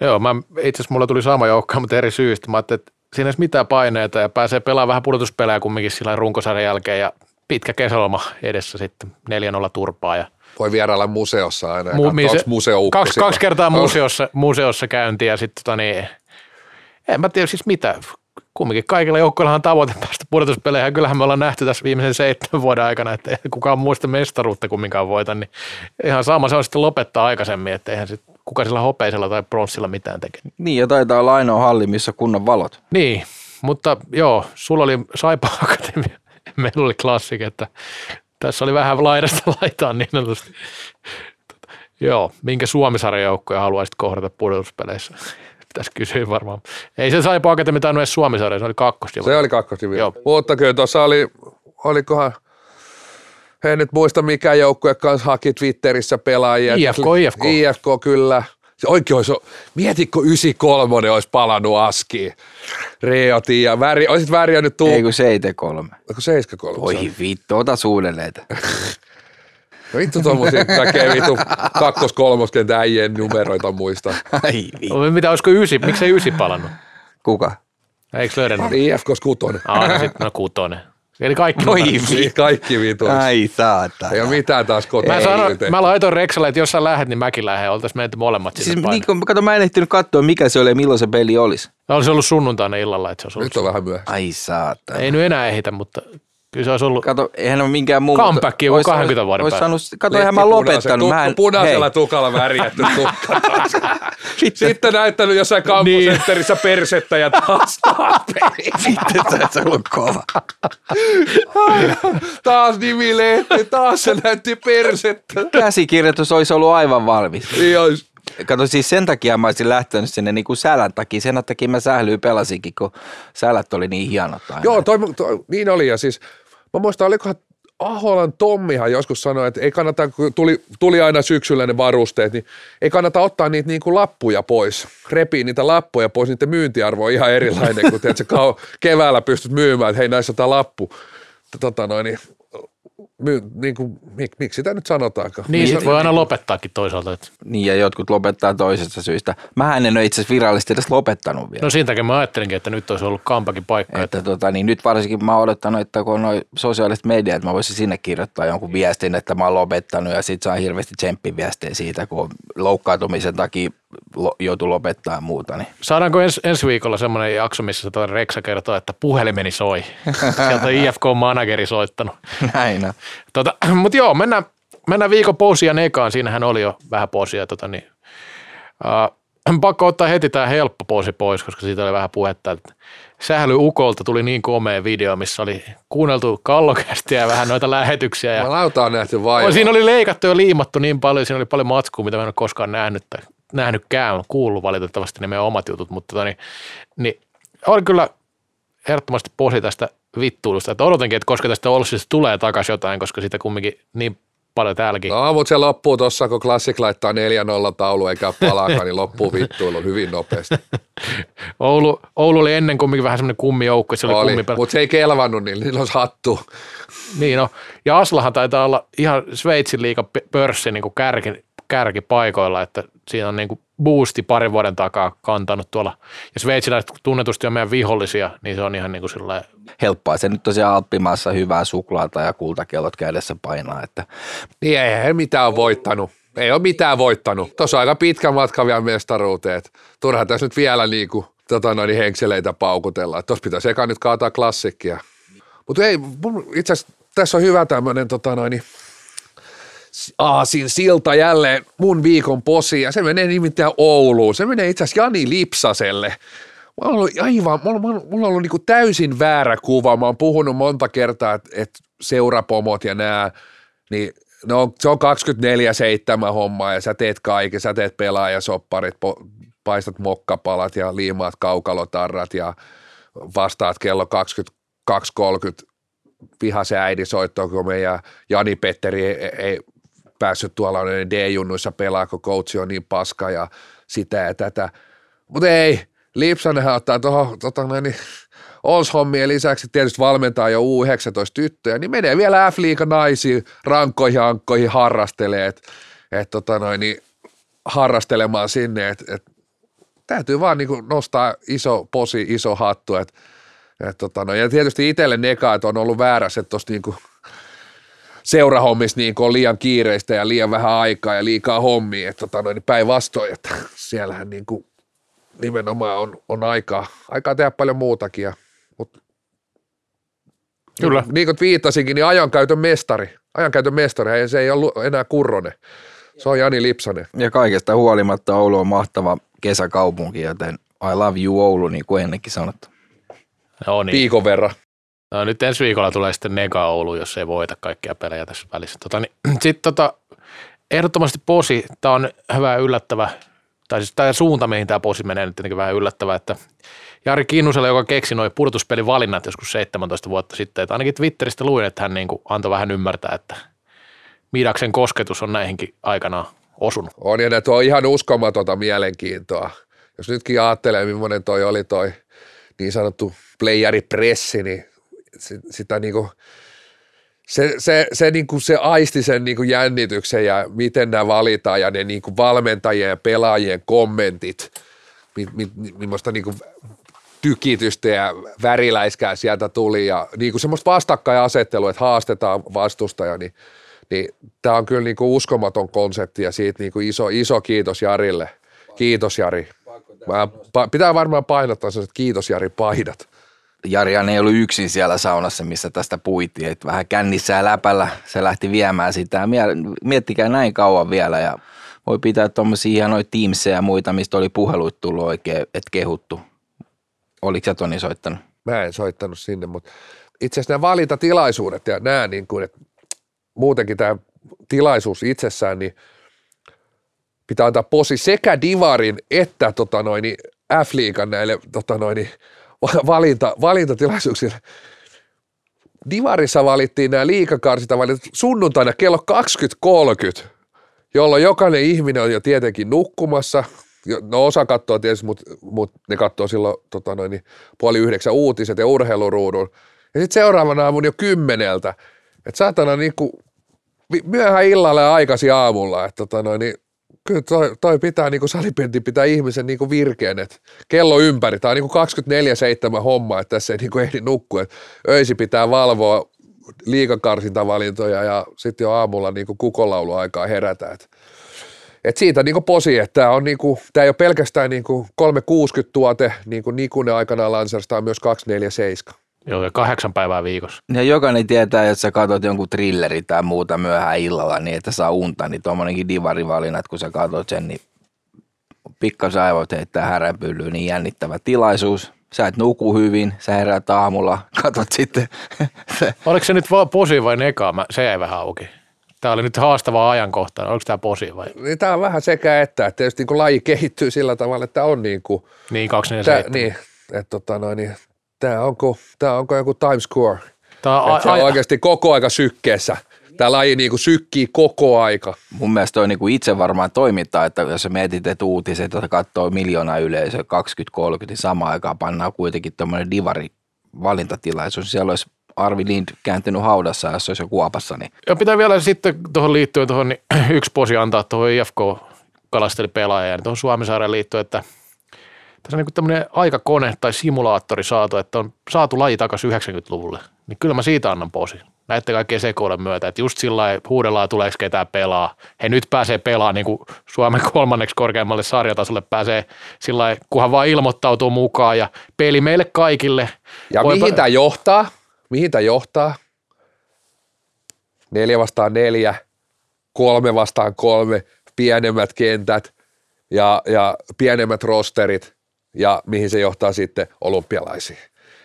Joo, mä, itse asiassa mulla tuli sama joukko, mutta eri syystä. Mä että siinä ei mitään paineita ja pääsee pelaamaan vähän pudotuspelejä kumminkin sillä runkosarjan jälkeen ja pitkä kesäloma edessä sitten 4-0 turpaa ja – voi vierailla museossa aina Mu- mise- museo kaksi, kaksi kertaa museossa, museossa käyntiä ja sitten tota niin, en mä tiedä siis mitä, kumminkin kaikilla joukkoilla on tavoite päästä pudotuspeleihin. Kyllähän me ollaan nähty tässä viimeisen seitsemän vuoden aikana, että ei kukaan muista mestaruutta kumminkaan voita, niin ihan sama se on sitten lopettaa aikaisemmin, että eihän sitten kuka sillä hopeisella tai pronssilla mitään tekee. Niin, ja taitaa olla ainoa halli, missä kunnon valot. Niin, mutta joo, sulla oli Saipa Akatemia, meillä oli klassik, että tässä oli vähän laidasta laitaan niin sanotusti. Tota, joo, minkä Suomisarjan joukkoja haluaisit kohdata pudotuspeleissä? Pitäisi kysyä varmaan. Ei se sai pakete mitään edes Suomisarja, se oli kakkosdivi. Se oli kakkosdivi. Mutta kyllä tuossa oli, olikohan, en nyt muista mikä joukkue kanssa haki Twitterissä pelaajia. IFK, IFK. IFK kyllä. Se oikein olisi, mietitkö 93 olisi palannut askiin. Reoti ja väri, olisit värjännyt tuu. Ei kun 73. Eikö 73? Voi vittu, ota suudelleen. No vittu tommosia näkee vittu kakkos kolmoskentän äijien numeroita muista. Ai vittu. Mitä, olisiko ysi, miksei ysi palannut? Kuka? Eikö löydä? IFK kutonen. Ah, no sitten no kutonen. Eli kaikki Noi niin, kaikki vitu. Ai saata. Ei ole mitään taas kotiin. Mä, sanoin, mä laitoin Reksalle, että jos sä lähdet, niin mäkin lähden. Oltaisiin menty molemmat siis, niin, kun, kato, mä en ehtinyt katsoa, mikä se oli ja milloin se peli olisi. Olisi ollut sunnuntaina illalla. Että se olisi Nyt on vähän myöhässä. Ai saata. Ei nyt enää ehitä, mutta Kyllä se olisi ollut kato, eihän ole minkään muu. Comeback joku 20 vuoden päästä. Saanut, kato, eihän mä lopettanut. Mä en, punaisella hei. tukalla värjätty tukka Sitten, Sitten näyttänyt jossain kampusentterissä persettä ja taas taas Sitten se on ollut kova. taas nimilehti, taas se näytti persettä. Käsikirjoitus olisi ollut aivan valmis. Niin olisi. Kato siis sen takia mä olisin lähtenyt sinne niin kuin sälän takia. Sen takia mä sählyy pelasinkin, kun sälät oli niin hienot aina. Joo, toi, toi, niin oli ja siis Mä muistan, olikohan Aholan Tommihan joskus sanoi, että ei kannata, kun tuli, tuli aina syksyllä ne varusteet, niin ei kannata ottaa niitä niin kuin lappuja pois, repii niitä lappuja pois, niiden myyntiarvo on ihan erilainen, kun tiedät, keväällä pystyt myymään, että hei näissä on tämä lappu. Tota noin, niin my, niin kuin, mik, miksi sitä nyt sanotaankaan? Niin, niin voi aina lopettaakin toisaalta. Että. Niin, ja jotkut lopettaa toisesta syystä. Mä en ole itse asiassa virallisesti edes lopettanut vielä. No siinä takia mä ajattelinkin, että nyt olisi ollut kampakin paikka. Että, että... Tota, niin nyt varsinkin mä oon odottanut, että kun on noin sosiaaliset mediat, että mä voisin sinne kirjoittaa jonkun viestin, että mä oon lopettanut ja sit saa hirveästi tsemppiviestejä siitä, kun loukkaantumisen takia joutuu lopettaa muuta. Niin. Saadaanko ens, ensi viikolla semmoinen jakso, missä tuo Reksa kertoo, että puhelimeni soi. Sieltä on IFK-manageri soittanut. Näin on. Tota, Mutta joo, mennään, mennään viikon pousia ekaan. Siinähän oli jo vähän pousia. Tota, niin, uh, pakko ottaa heti tämä helppo pousi pois, koska siitä oli vähän puhetta. Että Sähly Ukolta tuli niin komea video, missä oli kuunneltu kallokästiä ja vähän noita lähetyksiä. Ja Mä lautaan nähty vaivaa. Siinä oli leikattu ja liimattu niin paljon, siinä oli paljon matskua, mitä mä en ole koskaan nähnyt tai nähnytkään, kuullut valitettavasti ne meidän omat jutut, mutta tota, niin, niin oli kyllä ehdottomasti posi tästä vittuilusta, että odotankin, että koska tästä Olssista tulee takaisin jotain, koska sitä kumminkin niin paljon täälläkin. No, mutta se loppuu tuossa, kun Classic laittaa 4-0 taulu eikä palaakaan, niin loppuu vittuilu hyvin nopeasti. Oulu, Oulu oli ennen kumminkin vähän semmoinen kummijoukko, se oli, Oli, kummipeli. mutta se ei kelvannut, niin niillä olisi hattu. Niin no, ja Aslahan taitaa olla ihan Sveitsin liiga pörssi niin kuin kärki, kärkipaikoilla, että siinä on niin kuin boosti parin vuoden takaa kantanut tuolla. Ja sveitsiläiset tunnetusti on meidän vihollisia, niin se on ihan niin kuin sillä Helppoa se nyt tosiaan Alppimaassa hyvää suklaata ja kultakellot kädessä painaa, että Niin ei he mitään ole voittanut. Ei ole mitään voittanut. Tuossa on aika pitkä matka vielä mestaruuteen. Turha tässä nyt vielä niinku, tota noin, henkseleitä paukutella. Tuossa pitäisi eka nyt kaataa klassikkia. Mutta ei, itse asiassa tässä on hyvä tämmöinen tota noin, aasin silta jälleen mun viikon posi ja se menee nimittäin Ouluun. Se menee itse asiassa Jani Lipsaselle. Mä oon ollut aivan, mulla, mulla, mulla on ollut niinku täysin väärä kuva. Mä oon puhunut monta kertaa, että et seurapomot ja nämä, niin ne on, se on 24-7 homma ja sä teet kaiken, sä teet pelaajasopparit, po, paistat mokkapalat ja liimaat kaukalotarrat ja vastaat kello 22.30 vihaisen äidin soittoon, kun meidän Jani Petteri ei, ei päässyt tuolla D-junnuissa pelaa, kun coachi on niin paska ja sitä ja tätä. Mutta ei, Lipsanenhan ottaa tuohon tota, noin, niin, Ols-hommien lisäksi tietysti valmentaa jo U19-tyttöjä, niin menee vielä F-liiga naisiin, rankkoihin, ankkoihin harrastelee, et, et, tota, noin, niin, harrastelemaan sinne, että et, täytyy vaan niin nostaa iso posi, iso hattu, et, et, tota, no, ja tietysti itselle neka, että on ollut väärässä, että tuossa niin seurahommissa niin on liian kiireistä ja liian vähän aikaa ja liikaa hommia, että tota, noin, päinvastoin, että siellähän niin kuin, nimenomaan on, on aikaa, aikaa tehdä paljon muutakin. Ja, mutta Kyllä. Niin kuin viittasinkin, niin ajankäytön mestari. Ajankäytön mestari, ei, se ei ollut enää Kurronen. Se on Jani Lipsanen. ja kaikesta huolimatta Oulu on mahtava kesäkaupunki, joten I love you Oulu, niin kuin ennenkin sanottu. No niin. Viikon verran. No, nyt ensi viikolla tulee sitten Nega Oulu, jos ei voita kaikkia pelejä tässä välissä. Tota, niin, sitten tota, ehdottomasti posi, tämä on hyvä yllättävä, tai siis tämä suunta, mihin tämä posi menee, nyt tietenkin vähän yllättävä, että Jari Kinnusella, joka keksi noin pudotuspelivalinnat joskus 17 vuotta sitten, että ainakin Twitteristä luin, että hän niin kuin antoi vähän ymmärtää, että Midaksen kosketus on näihinkin aikanaan osunut. On ja tuo ihan uskomatonta mielenkiintoa. Jos nytkin ajattelee, millainen toi oli toi niin sanottu playeripressi, niin si- sitä niinku, se, se, se, niinku, se aisti sen niinku jännityksen ja miten nämä valitaan ja ne niinku valmentajien ja pelaajien kommentit, mi, mi, millaista niinku tykitystä ja väriläiskää sieltä tuli ja niinku semmoista vastakkainasettelua, että haastetaan vastustaja, niin, niin tämä on kyllä niinku uskomaton konsepti ja siitä niinku iso, iso kiitos Jarille. Kiitos Jari. Mä, pitää varmaan painottaa sellaiset kiitos Jari paidat. Jarihan ei ollut yksin siellä saunassa, missä tästä puitiin, että vähän kännissä ja läpällä se lähti viemään sitä. Miettikää näin kauan vielä ja voi pitää tuommoisia hienoja Teamsia ja muita, mistä oli puheluit tullut oikein, että kehuttu. Oliko sä Toni soittanut? Mä en soittanut sinne, mutta itse asiassa nämä valintatilaisuudet ja nämä niin kuin, että muutenkin tämä tilaisuus itsessään, niin pitää antaa posi sekä Divarin että tota noin, F-liigan näille tota noin, valinta, valintatilaisuuksille. Divarissa valittiin nämä liikakarsinta valitut sunnuntaina kello 20.30, jolloin jokainen ihminen on jo tietenkin nukkumassa. No osa katsoo tietysti, mutta mut ne katsoo silloin tota noin, niin puoli yhdeksän uutiset ja urheiluruudun. Ja sitten seuraavana aamun jo kymmeneltä. Että saatana vi- myöhään illalla ja aikaisin aamulla. Että tota noin, niin kyllä toi, toi pitää niinku salipenti pitää ihmisen niinku virkeen, että kello ympäri. Tämä on niinku 24-7 homma, että tässä ei niinku ehdi nukkua. Et öisi pitää valvoa liikakarsintavalintoja ja sitten jo aamulla niinku kukolauluaikaa herätä. Et, et siitä niinku posi, että tämä on niinku, tää ei ole pelkästään niinku 360 tuote, niin kuin Nikunen aikanaan on myös 247. Joo, ja kahdeksan päivää viikossa. Ja jokainen tietää, että sä katsot jonkun trilleri tai muuta myöhään illalla niin, että saa unta, niin tuommoinenkin divarivalinnat, kun sä katsot sen, niin pikkasen aivot heittää häränpyllyyn, niin jännittävä tilaisuus. Sä et nuku hyvin, sä heräät aamulla, katsot sitten. Oliko se nyt vaan posi vai neka? Mä, se jäi vähän auki. Tämä oli nyt haastava ajankohta. Oliko tämä posi vai? Niin tämä on vähän sekä että, että tietysti niin laji kehittyy sillä tavalla, että on niin kuin, Niin, tää, 247. niin, että tota noin, niin, tämä onko, tää onko joku time score, Tämä on että se a, on a, oikeasti koko aika sykkeessä Tämä laji niin kuin sykkii koko aika. Mun mielestä on niinku itse varmaan toimintaa, että jos sä mietit, että uutiset, että katsoo miljoona yleisöä 20-30, niin samaan aikaan pannaan kuitenkin tämmöinen divari valintatilaisuus. Siellä olisi Arvi Lind kääntynyt haudassa, jos olisi jo kuopassa, niin Ja pitää vielä sitten tuohon liittyen tuohon niin yksi posi antaa tuohon IFK kalasteli pelaaja tuohon Suomisaaren liittyen, että tässä on niin tämmöinen aikakone tai simulaattori saatu, että on saatu laji takaisin 90-luvulle. Niin kyllä mä siitä annan posi. Näette kaikkien sekoilen myötä, että just sillä lailla huudellaan, tuleeko ketään pelaa. He nyt pääsee pelaamaan niin kuin Suomen kolmanneksi korkeammalle sarjatasolle pääsee sillä lailla, kunhan vaan ilmoittautuu mukaan ja peli meille kaikille. Ja Voipa- mihin tämä johtaa? Mihin tämä johtaa? Neljä vastaan neljä, kolme vastaan kolme, pienemmät kentät ja, ja pienemmät rosterit ja mihin se johtaa sitten olympialaisiin.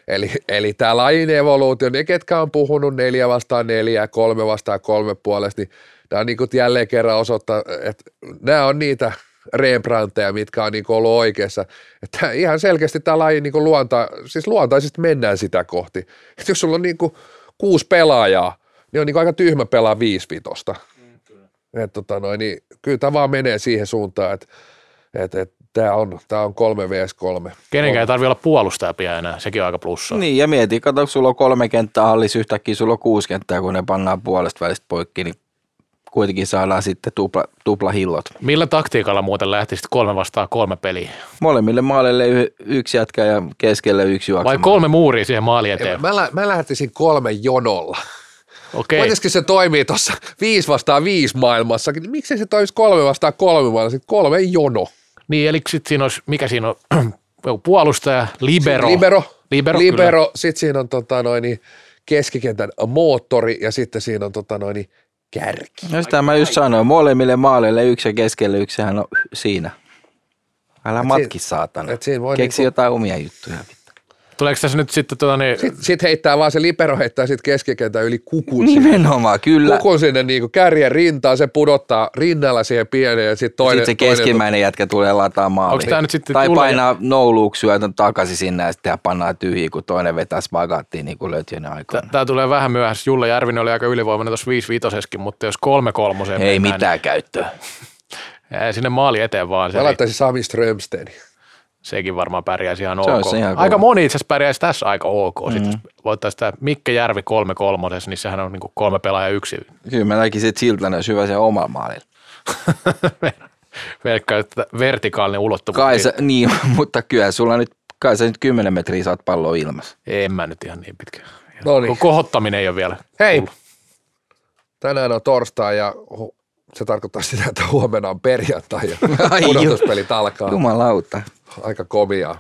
Eli, eli tämä lajin evoluutio, ne ketkä on puhunut neljä vastaan neljä, kolme vastaan kolme puolesta, niin nämä on niin kuin jälleen kerran osoittaa, että nämä on niitä Rembrandteja, mitkä on niin kuin ollut oikeassa. Että ihan selkeästi tämä laji niin kuin luonta, siis luontaisesti mennään sitä kohti. Että jos sulla on niin kuin kuusi pelaajaa, niin on niin kuin aika tyhmä pelaa viisi vitosta. Et tota noin, niin kyllä tämä vaan menee siihen suuntaan, että et, et, tämä on, tää on 3 vs 3. Kenenkään ei tarvitse olla puolustaja pian enää, sekin on aika plussa. Niin, ja mieti, kato, kun sulla on kolme kenttää hallissa, yhtäkkiä sulla on kuusi kenttää, kun ne pannaan puolesta välistä poikki, niin kuitenkin saadaan sitten tupla, tupla hillot. Millä taktiikalla muuten lähtisit kolme vastaan kolme peliä? Molemmille maalille y- yksi jätkä ja keskelle yksi Vai juoksemaan. kolme muuria siihen maali eteen? Mä, lä- mä lähtisin kolme jonolla. Okei. Kuitenkin se toimii tuossa viisi vastaan viisi maailmassakin, niin miksei se toimisi kolme vastaan kolme maailmassa, kolme jono. Niin, eli sitten siinä olisi, mikä siinä on, puolustaja, libero. Libero, Libero, libero sitten siinä on tota noin, niin keskikentän moottori ja sitten siinä on tota noin, niin kärki. No sitä mä just sanoin, molemmille maalille yksi ja keskelle yksi, sehän on siinä. Älä matki saatana. et siinä voi Keksi niinku- jotain omia juttuja. Tuleeko tässä nyt sitten tota niin, Sitten sit heittää vaan se libero heittää sitten keskikentän yli kukun Niin sinne. Nimenomaan, kyllä. Kukun sinne niin kärjen rintaan, se pudottaa rinnalla siihen pieneen ja sitten toinen. Sitten se toinen- keskimmäinen jätkä tulee lataa maaliin. Onks tää nyt sitten tai Julle- painaa nouluuksyä takaisin sinne ja sitten pannaan tyhjiä, kun toinen vetää spagattiin niin kuin lötjönen aikoina. Tämä tulee vähän myöhässä. Julle Järvinen oli aika ylivoimainen tuossa 5 vitoseskin, mutta jos kolme kolmoseen Ei mennään, mitään käyttöä. Niin, ei sinne maali eteen vaan. Se, Mä laittaisin Sami Strömsteni. Sekin varmaan pärjäisi ihan Se ok. ihan aika moni itse asiassa pärjäisi tässä aika ok. Mm. Sitten voittaisiin tämä Mikke Järvi kolme kolmosessa, niin sehän on niin kolme pelaajaa yksi. Kyllä mä näkisin, että Siltanen olisi hyvä siellä omalla maalilla. Että vertikaalinen ulottuvuus. Kai sä, niin, mutta kyllä sulla nyt, kai sä nyt 10 metriä saat palloa ilmassa. En mä nyt ihan niin pitkä. No niin. Kohottaminen ei ole vielä. Hei, tullut. tänään on torstai ja se tarkoittaa sitä, että huomenna on perjantai ja pudotuspelit alkaa. Jumalauta. Aika komiaa.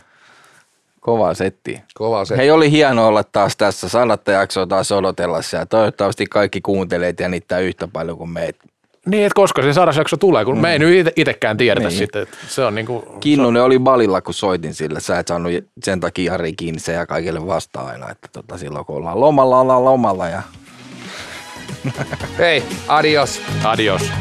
Kovaa settiä. Kova se. Hei, oli hieno olla taas tässä. Sadatta jaksoa taas odotella siellä. Toivottavasti kaikki kuuntelee ja jännittää yhtä paljon kuin meitä. Niin, että koska se sadas jakso tulee, kun mm. me ei nyt ite- itekään tiedetä Niin. sitten. Että se on niinku, Kinnunen oli balilla, kun soitin sille. Sä et saanut sen takia Jari kiinni se ja kaikille vastaa aina. Että tota, silloin kun ollaan lomalla, ollaan lomalla. Ja Hei, adios. adios.